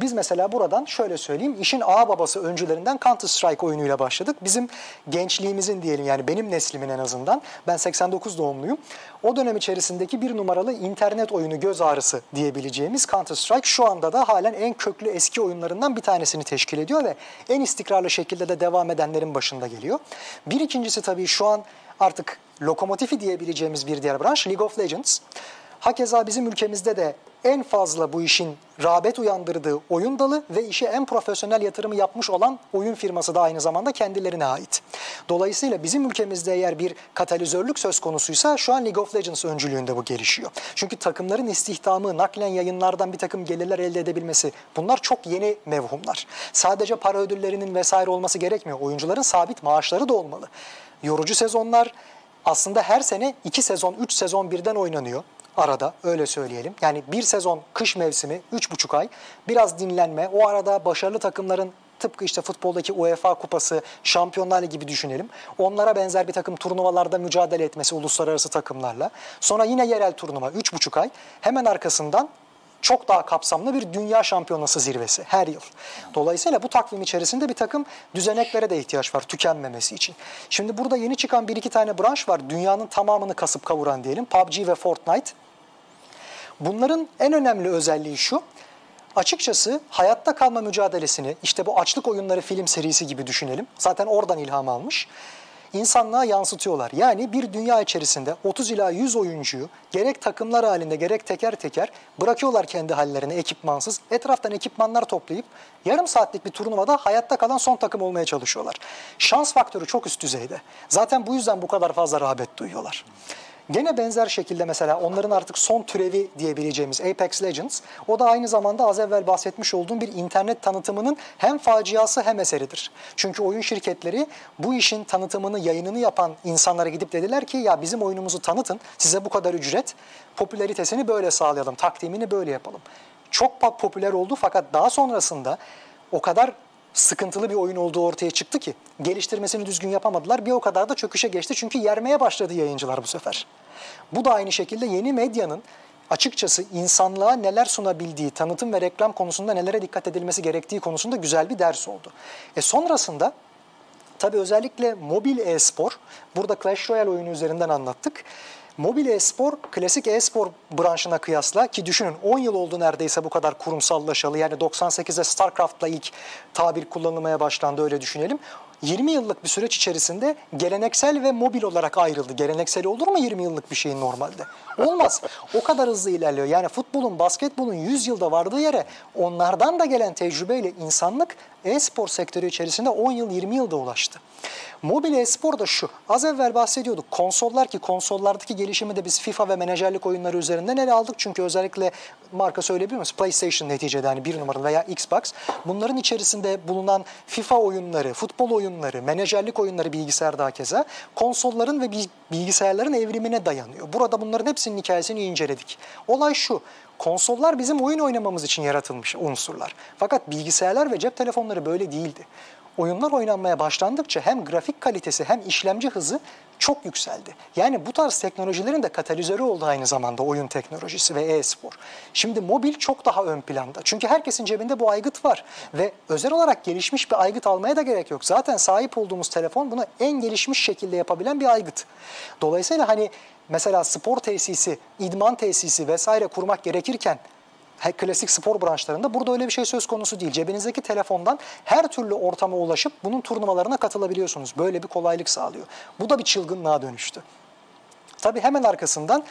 Biz mesela buradan şöyle söyleyeyim, işin ağ babası öncülerinden Counter Strike oyunuyla başladık. Bizim gençliğimizin diyelim yani benim neslimin en azından, ben 89 doğumluyum. O dönem içerisindeki bir numaralı internet oyunu göz ağrısı diyebileceğimiz Counter Strike şu anda da halen en köklü eski oyunlarından bir tanesini teşkil ediyor ve en istikrarlı şekilde de devam edenlerin başında geliyor. Bir ikincisi tabii şu an artık lokomotifi diyebileceğimiz bir diğer branş League of Legends. Hakeza bizim ülkemizde de en fazla bu işin rağbet uyandırdığı oyun dalı ve işe en profesyonel yatırımı yapmış olan oyun firması da aynı zamanda kendilerine ait. Dolayısıyla bizim ülkemizde eğer bir katalizörlük söz konusuysa şu an League of Legends öncülüğünde bu gelişiyor. Çünkü takımların istihdamı, naklen yayınlardan bir takım gelirler elde edebilmesi bunlar çok yeni mevhumlar. Sadece para ödüllerinin vesaire olması gerekmiyor. Oyuncuların sabit maaşları da olmalı. Yorucu sezonlar aslında her sene 2 sezon, 3 sezon birden oynanıyor arada öyle söyleyelim. Yani bir sezon kış mevsimi 3,5 ay biraz dinlenme o arada başarılı takımların tıpkı işte futboldaki UEFA kupası, Şampiyonlar Ligi gibi düşünelim. Onlara benzer bir takım turnuvalarda mücadele etmesi uluslararası takımlarla. Sonra yine yerel turnuva 3,5 ay. Hemen arkasından çok daha kapsamlı bir dünya şampiyonası zirvesi her yıl. Dolayısıyla bu takvim içerisinde bir takım düzeneklere de ihtiyaç var tükenmemesi için. Şimdi burada yeni çıkan bir iki tane branş var. Dünyanın tamamını kasıp kavuran diyelim. PUBG ve Fortnite. Bunların en önemli özelliği şu. Açıkçası hayatta kalma mücadelesini işte bu açlık oyunları film serisi gibi düşünelim. Zaten oradan ilham almış. İnsanlığa yansıtıyorlar. Yani bir dünya içerisinde 30 ila 100 oyuncuyu gerek takımlar halinde gerek teker teker bırakıyorlar kendi hallerine ekipmansız. Etraftan ekipmanlar toplayıp yarım saatlik bir turnuvada hayatta kalan son takım olmaya çalışıyorlar. Şans faktörü çok üst düzeyde. Zaten bu yüzden bu kadar fazla rağbet duyuyorlar. Gene benzer şekilde mesela onların artık son türevi diyebileceğimiz Apex Legends, o da aynı zamanda az evvel bahsetmiş olduğum bir internet tanıtımının hem faciası hem eseridir. Çünkü oyun şirketleri bu işin tanıtımını, yayınını yapan insanlara gidip dediler ki ya bizim oyunumuzu tanıtın, size bu kadar ücret, popülaritesini böyle sağlayalım, takdimini böyle yapalım. Çok popüler oldu fakat daha sonrasında o kadar sıkıntılı bir oyun olduğu ortaya çıktı ki geliştirmesini düzgün yapamadılar. Bir o kadar da çöküşe geçti çünkü yermeye başladı yayıncılar bu sefer. Bu da aynı şekilde yeni medyanın açıkçası insanlığa neler sunabildiği, tanıtım ve reklam konusunda nelere dikkat edilmesi gerektiği konusunda güzel bir ders oldu. E sonrasında tabii özellikle mobil e-spor, burada Clash Royale oyunu üzerinden anlattık. Mobil e-spor klasik e-spor branşına kıyasla ki düşünün 10 yıl oldu neredeyse bu kadar kurumsallaşalı. Yani 98'de StarCraft'la ilk tabir kullanılmaya başlandı öyle düşünelim. 20 yıllık bir süreç içerisinde geleneksel ve mobil olarak ayrıldı. Geleneksel olur mu 20 yıllık bir şeyin normalde? Olmaz. O kadar hızlı ilerliyor. Yani futbolun, basketbolun 100 yılda vardığı yere onlardan da gelen tecrübeyle insanlık e-spor sektörü içerisinde 10 yıl 20 yılda ulaştı. Mobil e-spor da şu. Az evvel bahsediyorduk. Konsollar ki konsollardaki gelişimi de biz FIFA ve menajerlik oyunları üzerinden ele aldık. Çünkü özellikle marka söyleyebilir miyiz? PlayStation neticede hani bir numaralı veya Xbox. Bunların içerisinde bulunan FIFA oyunları, futbol oyunları, menajerlik oyunları bilgisayarda keza konsolların ve bilgisayarların evrimine dayanıyor. Burada bunların hepsinin hikayesini inceledik. Olay şu. Konsollar bizim oyun oynamamız için yaratılmış unsurlar. Fakat bilgisayarlar ve cep telefonları böyle değildi oyunlar oynanmaya başlandıkça hem grafik kalitesi hem işlemci hızı çok yükseldi. Yani bu tarz teknolojilerin de katalizörü oldu aynı zamanda oyun teknolojisi ve e-spor. Şimdi mobil çok daha ön planda. Çünkü herkesin cebinde bu aygıt var ve özel olarak gelişmiş bir aygıt almaya da gerek yok. Zaten sahip olduğumuz telefon bunu en gelişmiş şekilde yapabilen bir aygıt. Dolayısıyla hani mesela spor tesisi, idman tesisi vesaire kurmak gerekirken klasik spor branşlarında burada öyle bir şey söz konusu değil. Cebinizdeki telefondan her türlü ortama ulaşıp bunun turnuvalarına katılabiliyorsunuz. Böyle bir kolaylık sağlıyor. Bu da bir çılgınlığa dönüştü. Tabii hemen arkasından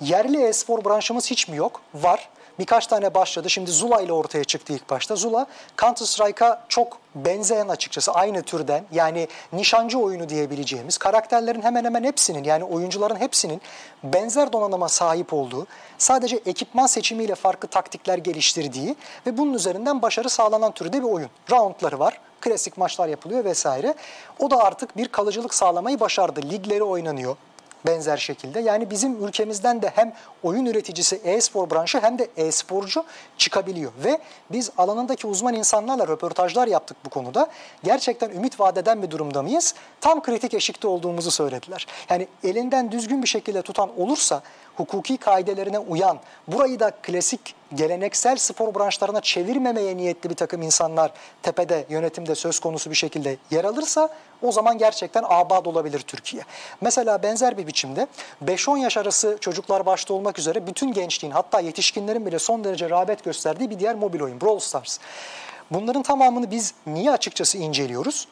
yerli e-spor branşımız hiç mi yok? Var. Birkaç tane başladı. Şimdi Zula ile ortaya çıktı ilk başta. Zula Counter Strike'a çok benzeyen açıkçası aynı türden yani nişancı oyunu diyebileceğimiz karakterlerin hemen hemen hepsinin yani oyuncuların hepsinin benzer donanıma sahip olduğu sadece ekipman seçimiyle farklı taktikler geliştirdiği ve bunun üzerinden başarı sağlanan türde bir oyun. Roundları var klasik maçlar yapılıyor vesaire. O da artık bir kalıcılık sağlamayı başardı. Ligleri oynanıyor benzer şekilde. Yani bizim ülkemizden de hem oyun üreticisi e-spor branşı hem de e-sporcu çıkabiliyor. Ve biz alanındaki uzman insanlarla röportajlar yaptık bu konuda. Gerçekten ümit vadeden bir durumda mıyız? Tam kritik eşikte olduğumuzu söylediler. Yani elinden düzgün bir şekilde tutan olursa hukuki kaidelerine uyan, burayı da klasik geleneksel spor branşlarına çevirmemeye niyetli bir takım insanlar tepede, yönetimde söz konusu bir şekilde yer alırsa o zaman gerçekten abad olabilir Türkiye. Mesela benzer bir biçimde 5-10 yaş arası çocuklar başta olmak üzere bütün gençliğin hatta yetişkinlerin bile son derece rağbet gösterdiği bir diğer mobil oyun Brawl Stars. Bunların tamamını biz niye açıkçası inceliyoruz?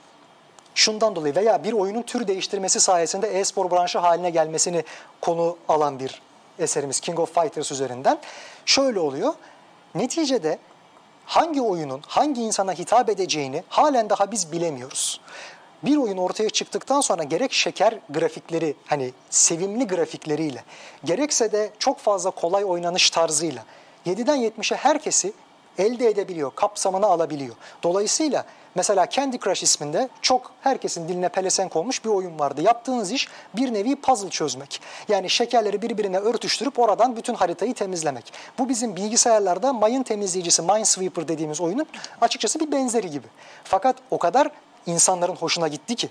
Şundan dolayı veya bir oyunun tür değiştirmesi sayesinde e-spor branşı haline gelmesini konu alan bir eserimiz King of Fighters üzerinden. Şöyle oluyor. Neticede hangi oyunun hangi insana hitap edeceğini halen daha biz bilemiyoruz. Bir oyun ortaya çıktıktan sonra gerek şeker grafikleri hani sevimli grafikleriyle gerekse de çok fazla kolay oynanış tarzıyla 7'den 70'e herkesi elde edebiliyor, kapsamına alabiliyor. Dolayısıyla mesela Candy Crush isminde çok herkesin diline pelesenk olmuş bir oyun vardı. Yaptığınız iş bir nevi puzzle çözmek. Yani şekerleri birbirine örtüştürüp oradan bütün haritayı temizlemek. Bu bizim bilgisayarlarda mayın temizleyicisi Minesweeper dediğimiz oyunun açıkçası bir benzeri gibi. Fakat o kadar insanların hoşuna gitti ki.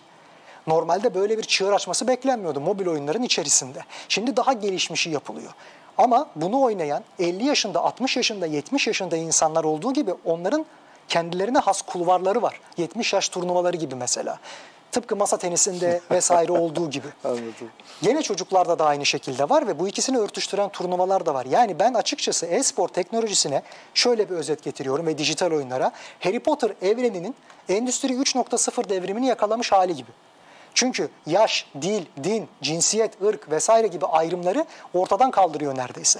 Normalde böyle bir çığır açması beklenmiyordu mobil oyunların içerisinde. Şimdi daha gelişmişi yapılıyor. Ama bunu oynayan 50 yaşında, 60 yaşında, 70 yaşında insanlar olduğu gibi onların kendilerine has kulvarları var. 70 yaş turnuvaları gibi mesela. Tıpkı masa tenisinde [LAUGHS] vesaire olduğu gibi. Anladım. Gene çocuklarda da aynı şekilde var ve bu ikisini örtüştüren turnuvalar da var. Yani ben açıkçası e-spor teknolojisine şöyle bir özet getiriyorum ve dijital oyunlara Harry Potter evreninin Endüstri 3.0 devrimini yakalamış hali gibi. Çünkü yaş, dil, din, cinsiyet, ırk vesaire gibi ayrımları ortadan kaldırıyor neredeyse.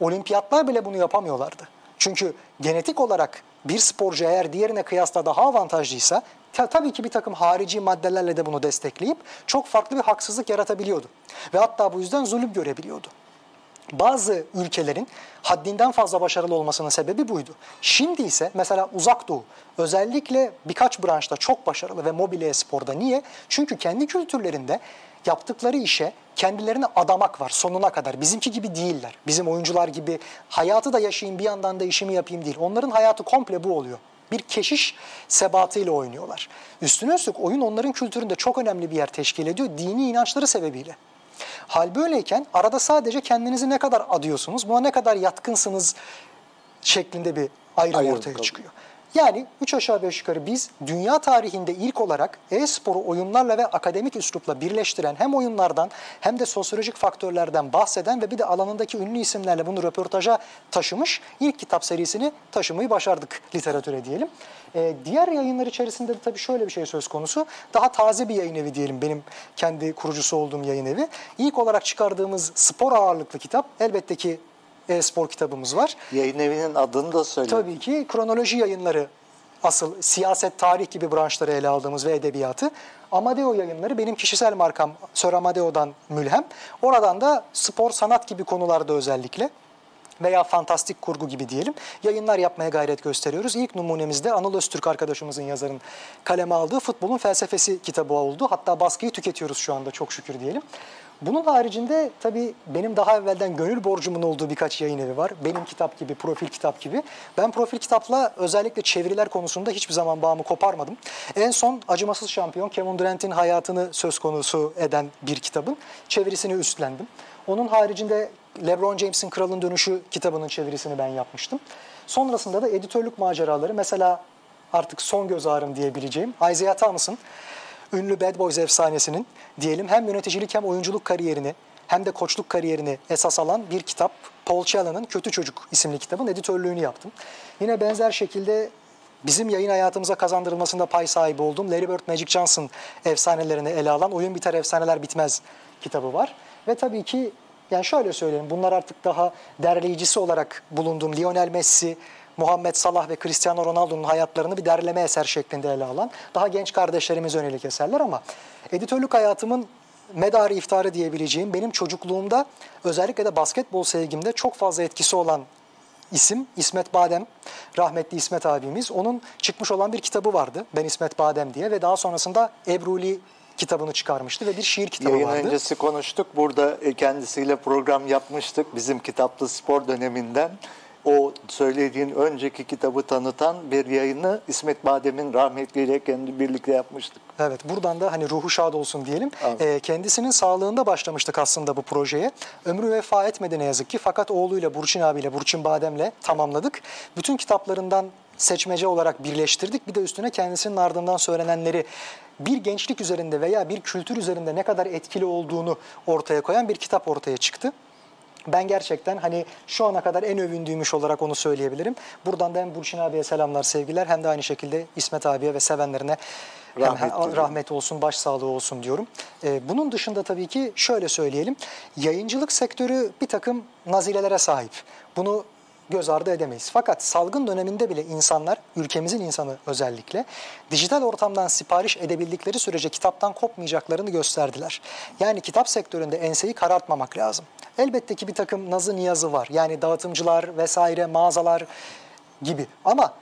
Olimpiyatlar bile bunu yapamıyorlardı. Çünkü genetik olarak bir sporcu eğer diğerine kıyasla daha avantajlıysa ta- tabii ki bir takım harici maddelerle de bunu destekleyip çok farklı bir haksızlık yaratabiliyordu. Ve hatta bu yüzden zulüm görebiliyordu. Bazı ülkelerin haddinden fazla başarılı olmasının sebebi buydu. Şimdi ise mesela Uzak Doğu özellikle birkaç branşta çok başarılı ve mobil e-sporda. Niye? Çünkü kendi kültürlerinde yaptıkları işe kendilerini adamak var sonuna kadar. Bizimki gibi değiller. Bizim oyuncular gibi hayatı da yaşayayım bir yandan da işimi yapayım değil. Onların hayatı komple bu oluyor. Bir keşiş sebatıyla oynuyorlar. Üstüne üstlük oyun onların kültüründe çok önemli bir yer teşkil ediyor dini inançları sebebiyle. Hal böyleyken arada sadece kendinizi ne kadar adıyorsunuz, buna ne kadar yatkınsınız şeklinde bir ayrım Ayrım ortaya kalıyor. çıkıyor. Yani 3 aşağı 5 yukarı biz dünya tarihinde ilk olarak e-sporu oyunlarla ve akademik üslupla birleştiren hem oyunlardan hem de sosyolojik faktörlerden bahseden ve bir de alanındaki ünlü isimlerle bunu röportaja taşımış ilk kitap serisini taşımayı başardık literatüre diyelim. Ee, diğer yayınlar içerisinde de tabii şöyle bir şey söz konusu. Daha taze bir yayın evi diyelim benim kendi kurucusu olduğum yayın evi. İlk olarak çıkardığımız spor ağırlıklı kitap elbette ki e-spor kitabımız var. Yayın evinin adını da söyle. Tabii ki kronoloji yayınları asıl siyaset, tarih gibi branşları ele aldığımız ve edebiyatı. Amadeo yayınları benim kişisel markam Sir Amadeo'dan mülhem. Oradan da spor, sanat gibi konularda özellikle veya fantastik kurgu gibi diyelim yayınlar yapmaya gayret gösteriyoruz. İlk numunemizde Anıl Öztürk arkadaşımızın yazarın kaleme aldığı Futbolun Felsefesi kitabı oldu. Hatta baskıyı tüketiyoruz şu anda çok şükür diyelim. Bunun haricinde tabii benim daha evvelden gönül borcumun olduğu birkaç yayın evi var. Benim kitap gibi, profil kitap gibi. Ben profil kitapla özellikle çeviriler konusunda hiçbir zaman bağımı koparmadım. En son Acımasız Şampiyon Kevin Durant'in hayatını söz konusu eden bir kitabın çevirisini üstlendim. Onun haricinde LeBron James'in Kralın Dönüşü kitabının çevirisini ben yapmıştım. Sonrasında da editörlük maceraları mesela artık son göz ağrım diyebileceğim Isaiah Thomas'ın ünlü Bad Boys efsanesinin diyelim hem yöneticilik hem oyunculuk kariyerini hem de koçluk kariyerini esas alan bir kitap. Paul Challen'ın Kötü Çocuk isimli kitabın editörlüğünü yaptım. Yine benzer şekilde bizim yayın hayatımıza kazandırılmasında pay sahibi olduğum Larry Bird Magic Johnson efsanelerini ele alan Oyun Biter Efsaneler Bitmez kitabı var. Ve tabii ki yani şöyle söyleyeyim bunlar artık daha derleyicisi olarak bulunduğum Lionel Messi, Muhammed Salah ve Cristiano Ronaldo'nun hayatlarını bir derleme eser şeklinde ele alan daha genç kardeşlerimiz yönelik eserler ama editörlük hayatımın medarı iftarı diyebileceğim benim çocukluğumda özellikle de basketbol sevgimde çok fazla etkisi olan isim İsmet Badem, rahmetli İsmet abimiz. Onun çıkmış olan bir kitabı vardı Ben İsmet Badem diye ve daha sonrasında Ebruli kitabını çıkarmıştı ve bir şiir kitabı Yayın vardı. öncesi konuştuk. Burada e, kendisiyle program yapmıştık. Bizim kitaplı spor döneminden. O söylediğin önceki kitabı tanıtan bir yayını İsmet Badem'in rahmetliyle kendi birlikte yapmıştık. Evet buradan da hani ruhu şad olsun diyelim. Evet. Ee, kendisinin sağlığında başlamıştık aslında bu projeye. Ömrü vefa etmedi ne yazık ki fakat oğluyla Burçin abiyle Burçin Badem'le tamamladık. Bütün kitaplarından seçmece olarak birleştirdik. Bir de üstüne kendisinin ardından söylenenleri bir gençlik üzerinde veya bir kültür üzerinde ne kadar etkili olduğunu ortaya koyan bir kitap ortaya çıktı. Ben gerçekten hani şu ana kadar en övündüğümüş olarak onu söyleyebilirim. Buradan da hem Burçin abiye selamlar, sevgiler hem de aynı şekilde İsmet abiye ve sevenlerine Hem Rahmet he- diliyorum. rahmet olsun, başsağlığı olsun diyorum. Ee, bunun dışında tabii ki şöyle söyleyelim. Yayıncılık sektörü bir takım nazilelere sahip. Bunu göz ardı edemeyiz. Fakat salgın döneminde bile insanlar, ülkemizin insanı özellikle, dijital ortamdan sipariş edebildikleri sürece kitaptan kopmayacaklarını gösterdiler. Yani kitap sektöründe enseyi karartmamak lazım. Elbette ki bir takım nazı niyazı var. Yani dağıtımcılar vesaire, mağazalar gibi. Ama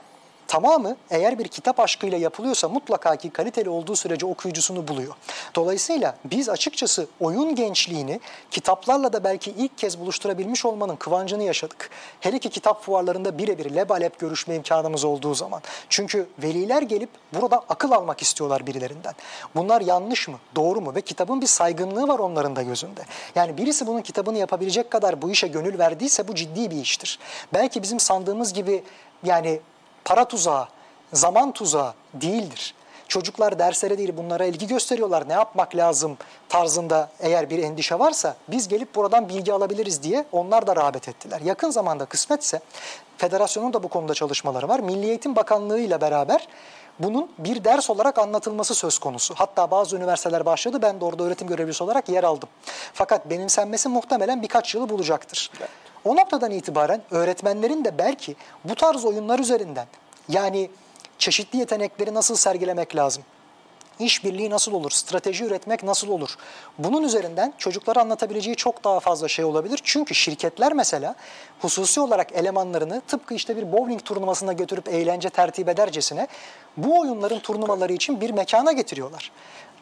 tamamı eğer bir kitap aşkıyla yapılıyorsa mutlaka ki kaliteli olduğu sürece okuyucusunu buluyor. Dolayısıyla biz açıkçası oyun gençliğini kitaplarla da belki ilk kez buluşturabilmiş olmanın kıvancını yaşadık. Hele ki kitap fuarlarında birebir lebalep görüşme imkanımız olduğu zaman. Çünkü veliler gelip burada akıl almak istiyorlar birilerinden. Bunlar yanlış mı, doğru mu ve kitabın bir saygınlığı var onların da gözünde. Yani birisi bunun kitabını yapabilecek kadar bu işe gönül verdiyse bu ciddi bir iştir. Belki bizim sandığımız gibi yani para tuzağı, zaman tuzağı değildir. Çocuklar derslere değil bunlara ilgi gösteriyorlar. Ne yapmak lazım tarzında eğer bir endişe varsa biz gelip buradan bilgi alabiliriz diye onlar da rağbet ettiler. Yakın zamanda kısmetse federasyonun da bu konuda çalışmaları var. Milli Eğitim Bakanlığı ile beraber bunun bir ders olarak anlatılması söz konusu. Hatta bazı üniversiteler başladı. Ben de orada öğretim görevlisi olarak yer aldım. Fakat benimsenmesi muhtemelen birkaç yılı bulacaktır. O noktadan itibaren öğretmenlerin de belki bu tarz oyunlar üzerinden yani çeşitli yetenekleri nasıl sergilemek lazım? İşbirliği nasıl olur? Strateji üretmek nasıl olur? Bunun üzerinden çocuklara anlatabileceği çok daha fazla şey olabilir. Çünkü şirketler mesela hususi olarak elemanlarını tıpkı işte bir bowling turnuvasına götürüp eğlence tertip edercesine bu oyunların turnuvaları için bir mekana getiriyorlar.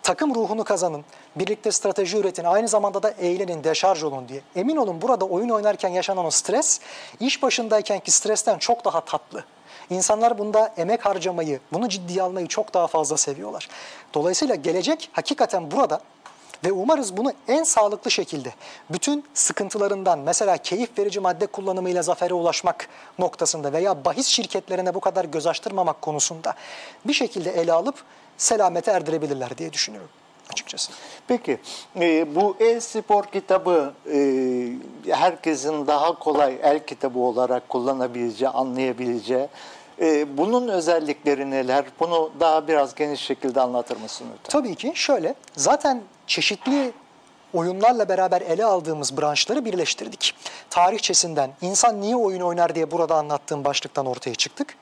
Takım ruhunu kazanın, birlikte strateji üretin, aynı zamanda da eğlenin, deşarj olun diye. Emin olun burada oyun oynarken yaşanan o stres, iş başındaykenki stresten çok daha tatlı. İnsanlar bunda emek harcamayı, bunu ciddiye almayı çok daha fazla seviyorlar. Dolayısıyla gelecek hakikaten burada ve umarız bunu en sağlıklı şekilde bütün sıkıntılarından mesela keyif verici madde kullanımıyla zafere ulaşmak noktasında veya bahis şirketlerine bu kadar göz açtırmamak konusunda bir şekilde ele alıp selamete erdirebilirler diye düşünüyorum açıkçası. Peki e, bu e-spor kitabı e, herkesin daha kolay el kitabı olarak kullanabileceği, anlayabileceği e, bunun özellikleri neler? Bunu daha biraz geniş şekilde anlatır mısın lütfen? Tabii ki şöyle zaten çeşitli oyunlarla beraber ele aldığımız branşları birleştirdik. Tarihçesinden insan niye oyun oynar diye burada anlattığım başlıktan ortaya çıktık.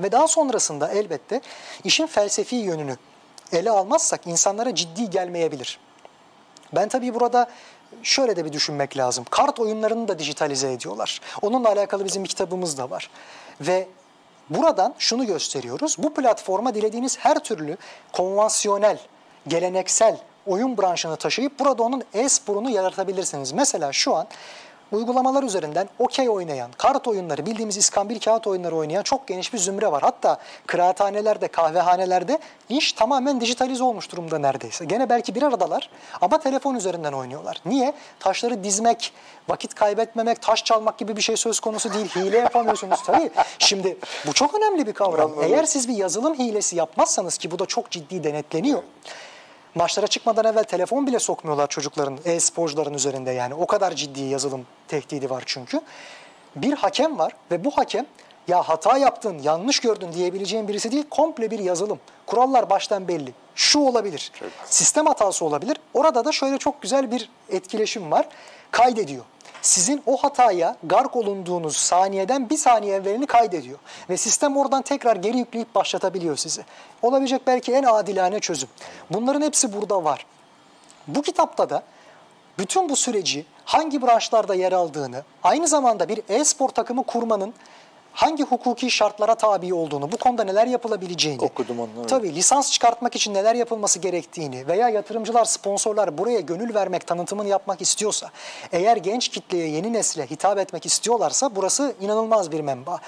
Ve daha sonrasında elbette işin felsefi yönünü ele almazsak insanlara ciddi gelmeyebilir. Ben tabii burada şöyle de bir düşünmek lazım. Kart oyunlarını da dijitalize ediyorlar. Onunla alakalı bizim bir kitabımız da var. Ve buradan şunu gösteriyoruz. Bu platforma dilediğiniz her türlü konvansiyonel, geleneksel oyun branşını taşıyıp burada onun e-sporunu yaratabilirsiniz. Mesela şu an uygulamalar üzerinden okey oynayan, kart oyunları, bildiğimiz iskambil kağıt oyunları oynayan çok geniş bir zümre var. Hatta kıraathanelerde, kahvehanelerde iş tamamen dijitalize olmuş durumda neredeyse. Gene belki bir aradalar ama telefon üzerinden oynuyorlar. Niye? Taşları dizmek, vakit kaybetmemek, taş çalmak gibi bir şey söz konusu değil. Hile yapamıyorsunuz [LAUGHS] tabii. Şimdi bu çok önemli bir kavram. Eğer siz bir yazılım hilesi yapmazsanız ki bu da çok ciddi denetleniyor. Maçlara çıkmadan evvel telefon bile sokmuyorlar çocukların, e-sporcuların üzerinde yani. O kadar ciddi yazılım tehdidi var çünkü. Bir hakem var ve bu hakem ya hata yaptın, yanlış gördün diyebileceğin birisi değil, komple bir yazılım. Kurallar baştan belli. Şu olabilir, sistem hatası olabilir. Orada da şöyle çok güzel bir etkileşim var. Kaydediyor. Sizin o hataya gark olunduğunuz saniyeden bir saniye evvelini kaydediyor. Ve sistem oradan tekrar geri yükleyip başlatabiliyor sizi. Olabilecek belki en adilane çözüm. Bunların hepsi burada var. Bu kitapta da bütün bu süreci hangi branşlarda yer aldığını, aynı zamanda bir e-spor takımı kurmanın hangi hukuki şartlara tabi olduğunu, bu konuda neler yapılabileceğini, Okudum onları. tabii lisans çıkartmak için neler yapılması gerektiğini veya yatırımcılar, sponsorlar buraya gönül vermek, tanıtımını yapmak istiyorsa, eğer genç kitleye, yeni nesle hitap etmek istiyorlarsa burası inanılmaz bir menba.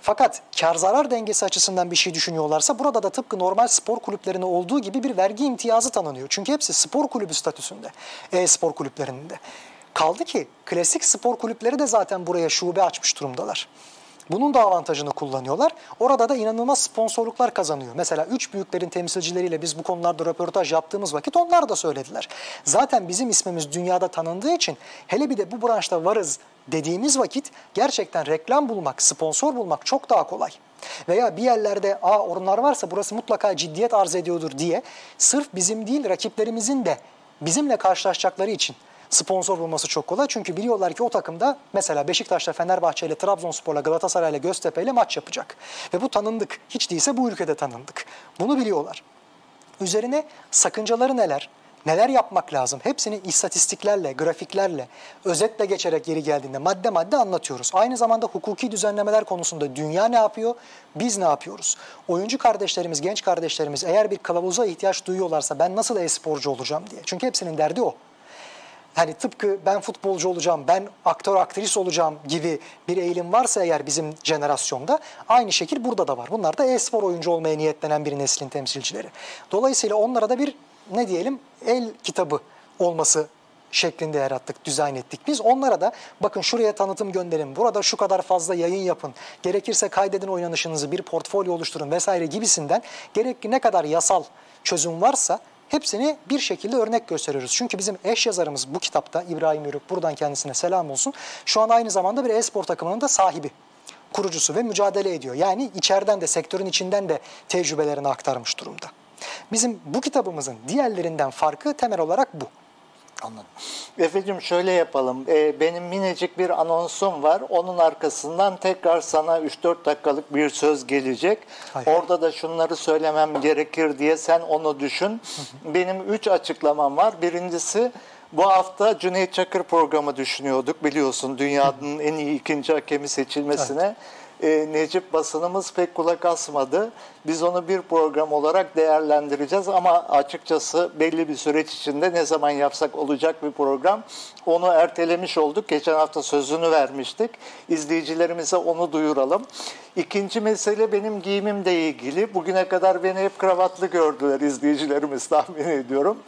Fakat kar zarar dengesi açısından bir şey düşünüyorlarsa burada da tıpkı normal spor kulüplerine olduğu gibi bir vergi imtiyazı tanınıyor. Çünkü hepsi spor kulübü statüsünde, e-spor kulüplerinde. Kaldı ki klasik spor kulüpleri de zaten buraya şube açmış durumdalar. Bunun da avantajını kullanıyorlar. Orada da inanılmaz sponsorluklar kazanıyor. Mesela üç büyüklerin temsilcileriyle biz bu konularda röportaj yaptığımız vakit onlar da söylediler. Zaten bizim ismimiz dünyada tanındığı için hele bir de bu branşta varız dediğimiz vakit gerçekten reklam bulmak, sponsor bulmak çok daha kolay. Veya bir yerlerde a onlar varsa burası mutlaka ciddiyet arz ediyordur diye sırf bizim değil rakiplerimizin de bizimle karşılaşacakları için sponsor bulması çok kolay. Çünkü biliyorlar ki o takımda mesela Beşiktaş'la, Fenerbahçe ile, Trabzonspor'la, Galatasaray ile, Göztepe ile maç yapacak. Ve bu tanındık. Hiç değilse bu ülkede tanındık. Bunu biliyorlar. Üzerine sakıncaları neler? Neler yapmak lazım? Hepsini istatistiklerle, grafiklerle, özetle geçerek geri geldiğinde madde madde anlatıyoruz. Aynı zamanda hukuki düzenlemeler konusunda dünya ne yapıyor? Biz ne yapıyoruz? Oyuncu kardeşlerimiz, genç kardeşlerimiz eğer bir kılavuza ihtiyaç duyuyorlarsa ben nasıl e-sporcu olacağım diye. Çünkü hepsinin derdi o. Hani tıpkı ben futbolcu olacağım, ben aktör aktris olacağım gibi bir eğilim varsa eğer bizim jenerasyonda aynı şekil burada da var. Bunlar da e-spor oyuncu olmaya niyetlenen bir neslin temsilcileri. Dolayısıyla onlara da bir ne diyelim el kitabı olması şeklinde yarattık, dizayn ettik. Biz onlara da bakın şuraya tanıtım gönderin, burada şu kadar fazla yayın yapın, gerekirse kaydedin oynanışınızı, bir portfolyo oluşturun vesaire gibisinden gerekli ne kadar yasal çözüm varsa hepsini bir şekilde örnek gösteriyoruz. Çünkü bizim eş yazarımız bu kitapta İbrahim Yörük, buradan kendisine selam olsun. Şu an aynı zamanda bir e-spor takımının da sahibi kurucusu ve mücadele ediyor. Yani içeriden de sektörün içinden de tecrübelerini aktarmış durumda. Bizim bu kitabımızın diğerlerinden farkı temel olarak bu. Anladım. Efe'cim şöyle yapalım. Ee, benim minicik bir anonsum var. Onun arkasından tekrar sana 3-4 dakikalık bir söz gelecek. Hayır. Orada da şunları söylemem gerekir diye sen onu düşün. Benim 3 açıklamam var. Birincisi bu hafta Cüneyt Çakır programı düşünüyorduk biliyorsun dünyanın en iyi ikinci hakemi seçilmesine. E, Necip basınımız pek kulak asmadı. Biz onu bir program olarak değerlendireceğiz ama açıkçası belli bir süreç içinde ne zaman yapsak olacak bir program. Onu ertelemiş olduk. Geçen hafta sözünü vermiştik. İzleyicilerimize onu duyuralım. İkinci mesele benim giyimimle ilgili. Bugüne kadar beni hep kravatlı gördüler izleyicilerimiz tahmin ediyorum.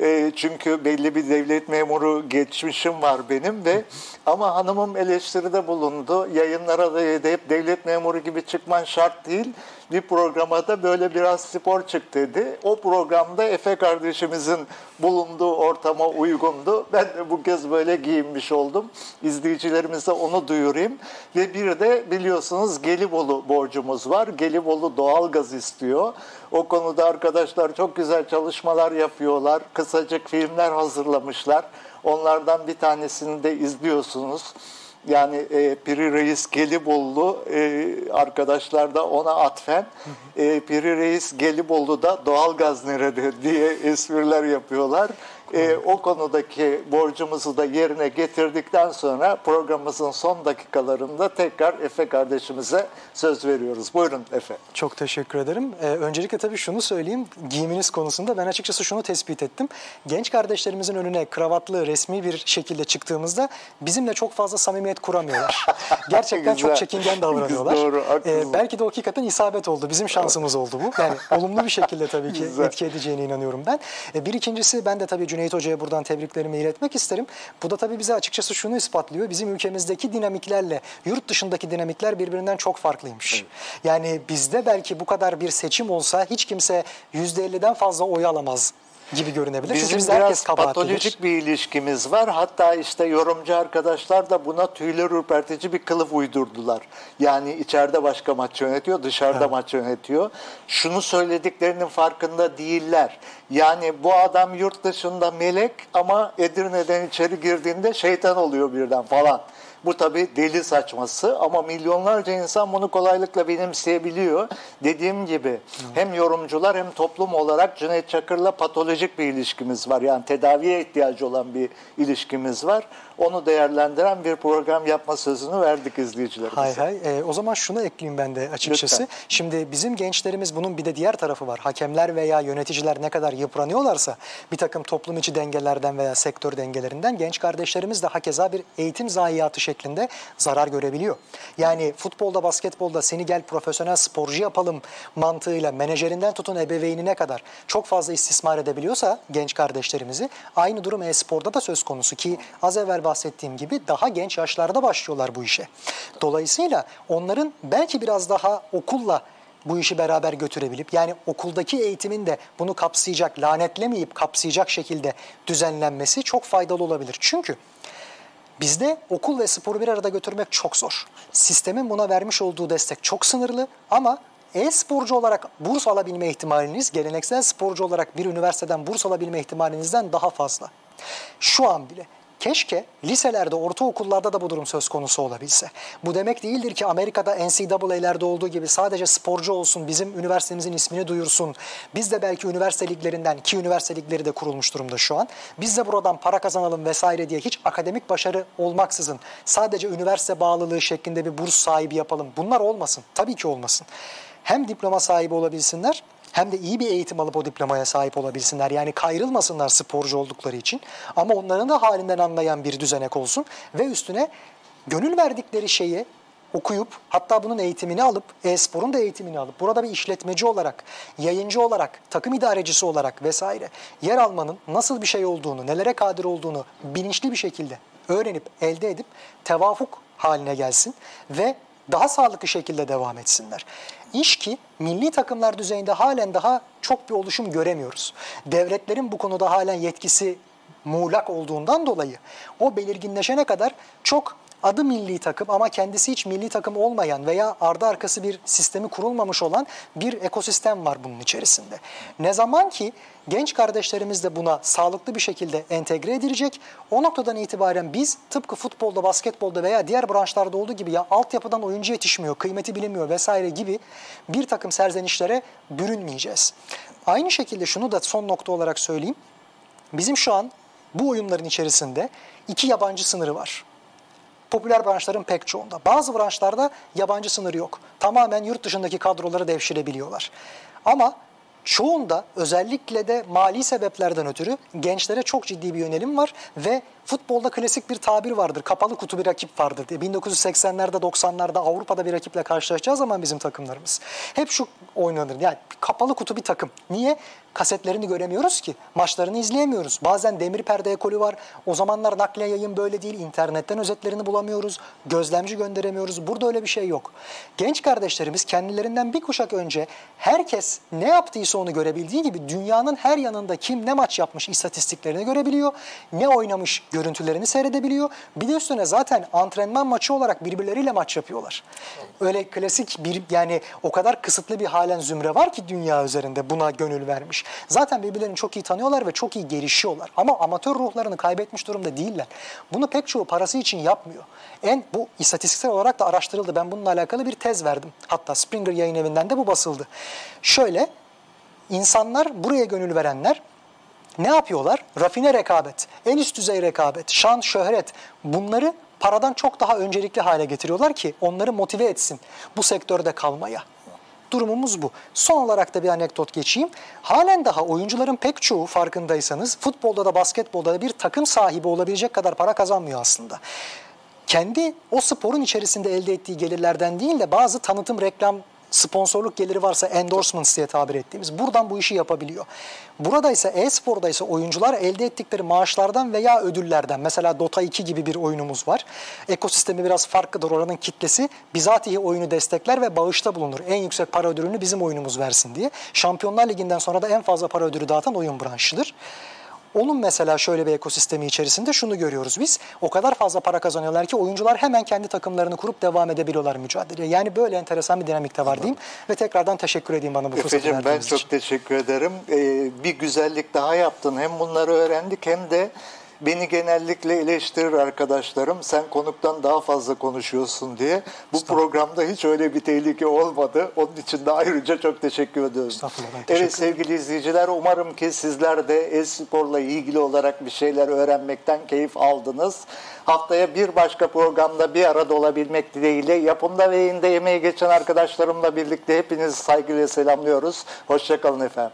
E, çünkü belli bir devlet memuru geçmişim var benim ve ama hanımım eleştiride bulundu. Yayınlara da hep devlet memuru gibi çıkman şart değil. Bir programa da böyle biraz spor çık dedi. O programda Efe kardeşimizin bulunduğu ortama uygundu. Ben de bu kez böyle giyinmiş oldum. İzleyicilerimize onu duyurayım. Ve bir de biliyorsunuz Gelibolu borcumuz var. Gelibolu doğalgaz istiyor. O konuda arkadaşlar çok güzel çalışmalar yapıyorlar. Kısacık filmler hazırlamışlar. Onlardan bir tanesini de izliyorsunuz. Yani e, Piri Reis Gelibolu e, arkadaşlar da ona atfen e, Piri Reis Gelibolu'da doğalgaz nerede diye espriler yapıyorlar. E, o konudaki borcumuzu da yerine getirdikten sonra programımızın son dakikalarında tekrar Efe kardeşimize söz veriyoruz. Buyurun Efe. Çok teşekkür ederim. Ee, öncelikle tabii şunu söyleyeyim. Giyiminiz konusunda ben açıkçası şunu tespit ettim. Genç kardeşlerimizin önüne kravatlı, resmi bir şekilde çıktığımızda bizimle çok fazla samimiyet kuramıyorlar. [LAUGHS] Gerçekten çok çekingen davranıyorlar. [LAUGHS] Doğru, haklısın. Ee, belki de hakikaten isabet oldu. Bizim şansımız oldu bu. Yani [LAUGHS] olumlu bir şekilde tabii ki etki edeceğine inanıyorum ben. Ee, bir ikincisi ben de tabii Cüneyt Hoca'ya buradan tebriklerimi iletmek isterim. Bu da tabii bize açıkçası şunu ispatlıyor. Bizim ülkemizdeki dinamiklerle yurt dışındaki dinamikler birbirinden çok farklıymış. Yani bizde belki bu kadar bir seçim olsa hiç kimse %50'den fazla oy alamaz gibi görünebilir. Çünkü Bizim bizde herkes biraz patolojik bir ilişkimiz var. Hatta işte yorumcu arkadaşlar da buna tüyler ürpertici bir kılıf uydurdular. Yani içeride başka maç yönetiyor, dışarıda maç yönetiyor. Şunu söylediklerinin farkında değiller. Yani bu adam yurt dışında melek ama Edirne'den içeri girdiğinde şeytan oluyor birden falan. Bu tabii deli saçması ama milyonlarca insan bunu kolaylıkla benimseyebiliyor. Dediğim gibi hem yorumcular hem toplum olarak Cüneyt Çakır'la patolojik bir ilişkimiz var. Yani tedaviye ihtiyacı olan bir ilişkimiz var. Onu değerlendiren bir program yapma sözünü verdik izleyicilerimize. Hay hay. Ee, o zaman şunu ekleyeyim ben de açıkçası. Lütfen. Şimdi bizim gençlerimiz bunun bir de diğer tarafı var. Hakemler veya yöneticiler ne kadar yıpranıyorlarsa bir takım toplum içi dengelerden veya sektör dengelerinden genç kardeşlerimiz de hakeza bir eğitim zayiatı şeklinde zarar görebiliyor. Yani futbolda, basketbolda seni gel profesyonel sporcu yapalım mantığıyla menajerinden tutun ebeveynine kadar çok fazla istismar edebiliyorsa genç kardeşlerimizi aynı durum e-sporda da söz konusu ki az evvel bahsettiğim gibi daha genç yaşlarda başlıyorlar bu işe. Dolayısıyla onların belki biraz daha okulla bu işi beraber götürebilip yani okuldaki eğitimin de bunu kapsayacak, lanetlemeyip kapsayacak şekilde düzenlenmesi çok faydalı olabilir. Çünkü Bizde okul ve sporu bir arada götürmek çok zor. Sistemin buna vermiş olduğu destek çok sınırlı ama e-sporcu olarak burs alabilme ihtimaliniz geleneksel sporcu olarak bir üniversiteden burs alabilme ihtimalinizden daha fazla. Şu an bile Keşke liselerde, ortaokullarda da bu durum söz konusu olabilse. Bu demek değildir ki Amerika'da NCAA'lerde olduğu gibi sadece sporcu olsun, bizim üniversitemizin ismini duyursun. Biz de belki üniversite liglerinden, ki üniversite ligleri de kurulmuş durumda şu an. Biz de buradan para kazanalım vesaire diye hiç akademik başarı olmaksızın sadece üniversite bağlılığı şeklinde bir burs sahibi yapalım. Bunlar olmasın. Tabii ki olmasın. Hem diploma sahibi olabilsinler hem de iyi bir eğitim alıp o diplomaya sahip olabilsinler. Yani kayrılmasınlar sporcu oldukları için. Ama onların da halinden anlayan bir düzenek olsun ve üstüne gönül verdikleri şeyi okuyup hatta bunun eğitimini alıp e-sporun da eğitimini alıp burada bir işletmeci olarak, yayıncı olarak, takım idarecisi olarak vesaire yer almanın nasıl bir şey olduğunu, nelere kadir olduğunu bilinçli bir şekilde öğrenip elde edip tevafuk haline gelsin ve daha sağlıklı şekilde devam etsinler. İş ki milli takımlar düzeyinde halen daha çok bir oluşum göremiyoruz. Devletlerin bu konuda halen yetkisi muğlak olduğundan dolayı o belirginleşene kadar çok adı milli takım ama kendisi hiç milli takım olmayan veya ardı arkası bir sistemi kurulmamış olan bir ekosistem var bunun içerisinde. Ne zaman ki genç kardeşlerimiz de buna sağlıklı bir şekilde entegre edilecek, o noktadan itibaren biz tıpkı futbolda, basketbolda veya diğer branşlarda olduğu gibi ya altyapıdan oyuncu yetişmiyor, kıymeti bilinmiyor vesaire gibi bir takım serzenişlere bürünmeyeceğiz. Aynı şekilde şunu da son nokta olarak söyleyeyim. Bizim şu an bu oyunların içerisinde iki yabancı sınırı var popüler branşların pek çoğunda. Bazı branşlarda yabancı sınırı yok. Tamamen yurt dışındaki kadroları devşirebiliyorlar. Ama çoğunda özellikle de mali sebeplerden ötürü gençlere çok ciddi bir yönelim var ve futbolda klasik bir tabir vardır. Kapalı kutu bir rakip vardır diye. 1980'lerde 90'larda Avrupa'da bir rakiple karşılaşacağı zaman bizim takımlarımız. Hep şu oynanır. Yani kapalı kutu bir takım. Niye? Kasetlerini göremiyoruz ki. Maçlarını izleyemiyoruz. Bazen demir perde ekolü var. O zamanlar nakliye yayın böyle değil. İnternetten özetlerini bulamıyoruz. Gözlemci gönderemiyoruz. Burada öyle bir şey yok. Genç kardeşlerimiz kendilerinden bir kuşak önce herkes ne yaptıysa onu görebildiği gibi dünyanın her yanında kim ne maç yapmış istatistiklerini görebiliyor. Ne oynamış görüntülerini seyredebiliyor. Bir de üstüne zaten antrenman maçı olarak birbirleriyle maç yapıyorlar. Öyle klasik bir yani o kadar kısıtlı bir halen zümre var ki dünya üzerinde buna gönül vermiş. Zaten birbirlerini çok iyi tanıyorlar ve çok iyi gelişiyorlar. Ama amatör ruhlarını kaybetmiş durumda değiller. Bunu pek çoğu parası için yapmıyor. En bu istatistiksel olarak da araştırıldı. Ben bununla alakalı bir tez verdim. Hatta Springer yayın evinden de bu basıldı. Şöyle insanlar buraya gönül verenler ne yapıyorlar? Rafine rekabet, en üst düzey rekabet, şan, şöhret bunları paradan çok daha öncelikli hale getiriyorlar ki onları motive etsin bu sektörde kalmaya. Durumumuz bu. Son olarak da bir anekdot geçeyim. Halen daha oyuncuların pek çoğu farkındaysanız futbolda da basketbolda da bir takım sahibi olabilecek kadar para kazanmıyor aslında. Kendi o sporun içerisinde elde ettiği gelirlerden değil de bazı tanıtım, reklam sponsorluk geliri varsa endorsements diye tabir ettiğimiz buradan bu işi yapabiliyor. Burada ise e-sporda ise oyuncular elde ettikleri maaşlardan veya ödüllerden mesela Dota 2 gibi bir oyunumuz var. Ekosistemi biraz farklıdır oranın kitlesi bizatihi oyunu destekler ve bağışta bulunur. En yüksek para ödülünü bizim oyunumuz versin diye. Şampiyonlar Ligi'nden sonra da en fazla para ödülü dağıtan oyun branşıdır. Onun mesela şöyle bir ekosistemi içerisinde şunu görüyoruz biz. O kadar fazla para kazanıyorlar ki oyuncular hemen kendi takımlarını kurup devam edebiliyorlar mücadeleye. Yani böyle enteresan bir dinamik de var diyeyim. Ve tekrardan teşekkür edeyim bana bu fırsatı Efendim ben çok için. teşekkür ederim. Ee, bir güzellik daha yaptın. Hem bunları öğrendik hem de Beni genellikle eleştirir arkadaşlarım. Sen konuktan daha fazla konuşuyorsun diye. Bu programda hiç öyle bir tehlike olmadı. Onun için de ayrıca çok teşekkür ediyorum. Estağfurullah, teşekkür Evet sevgili izleyiciler umarım ki sizler de e-sporla ilgili olarak bir şeyler öğrenmekten keyif aldınız. Haftaya bir başka programda bir arada olabilmek dileğiyle yapımda ve yayında emeği geçen arkadaşlarımla birlikte hepinizi saygıyla selamlıyoruz. Hoşçakalın efendim.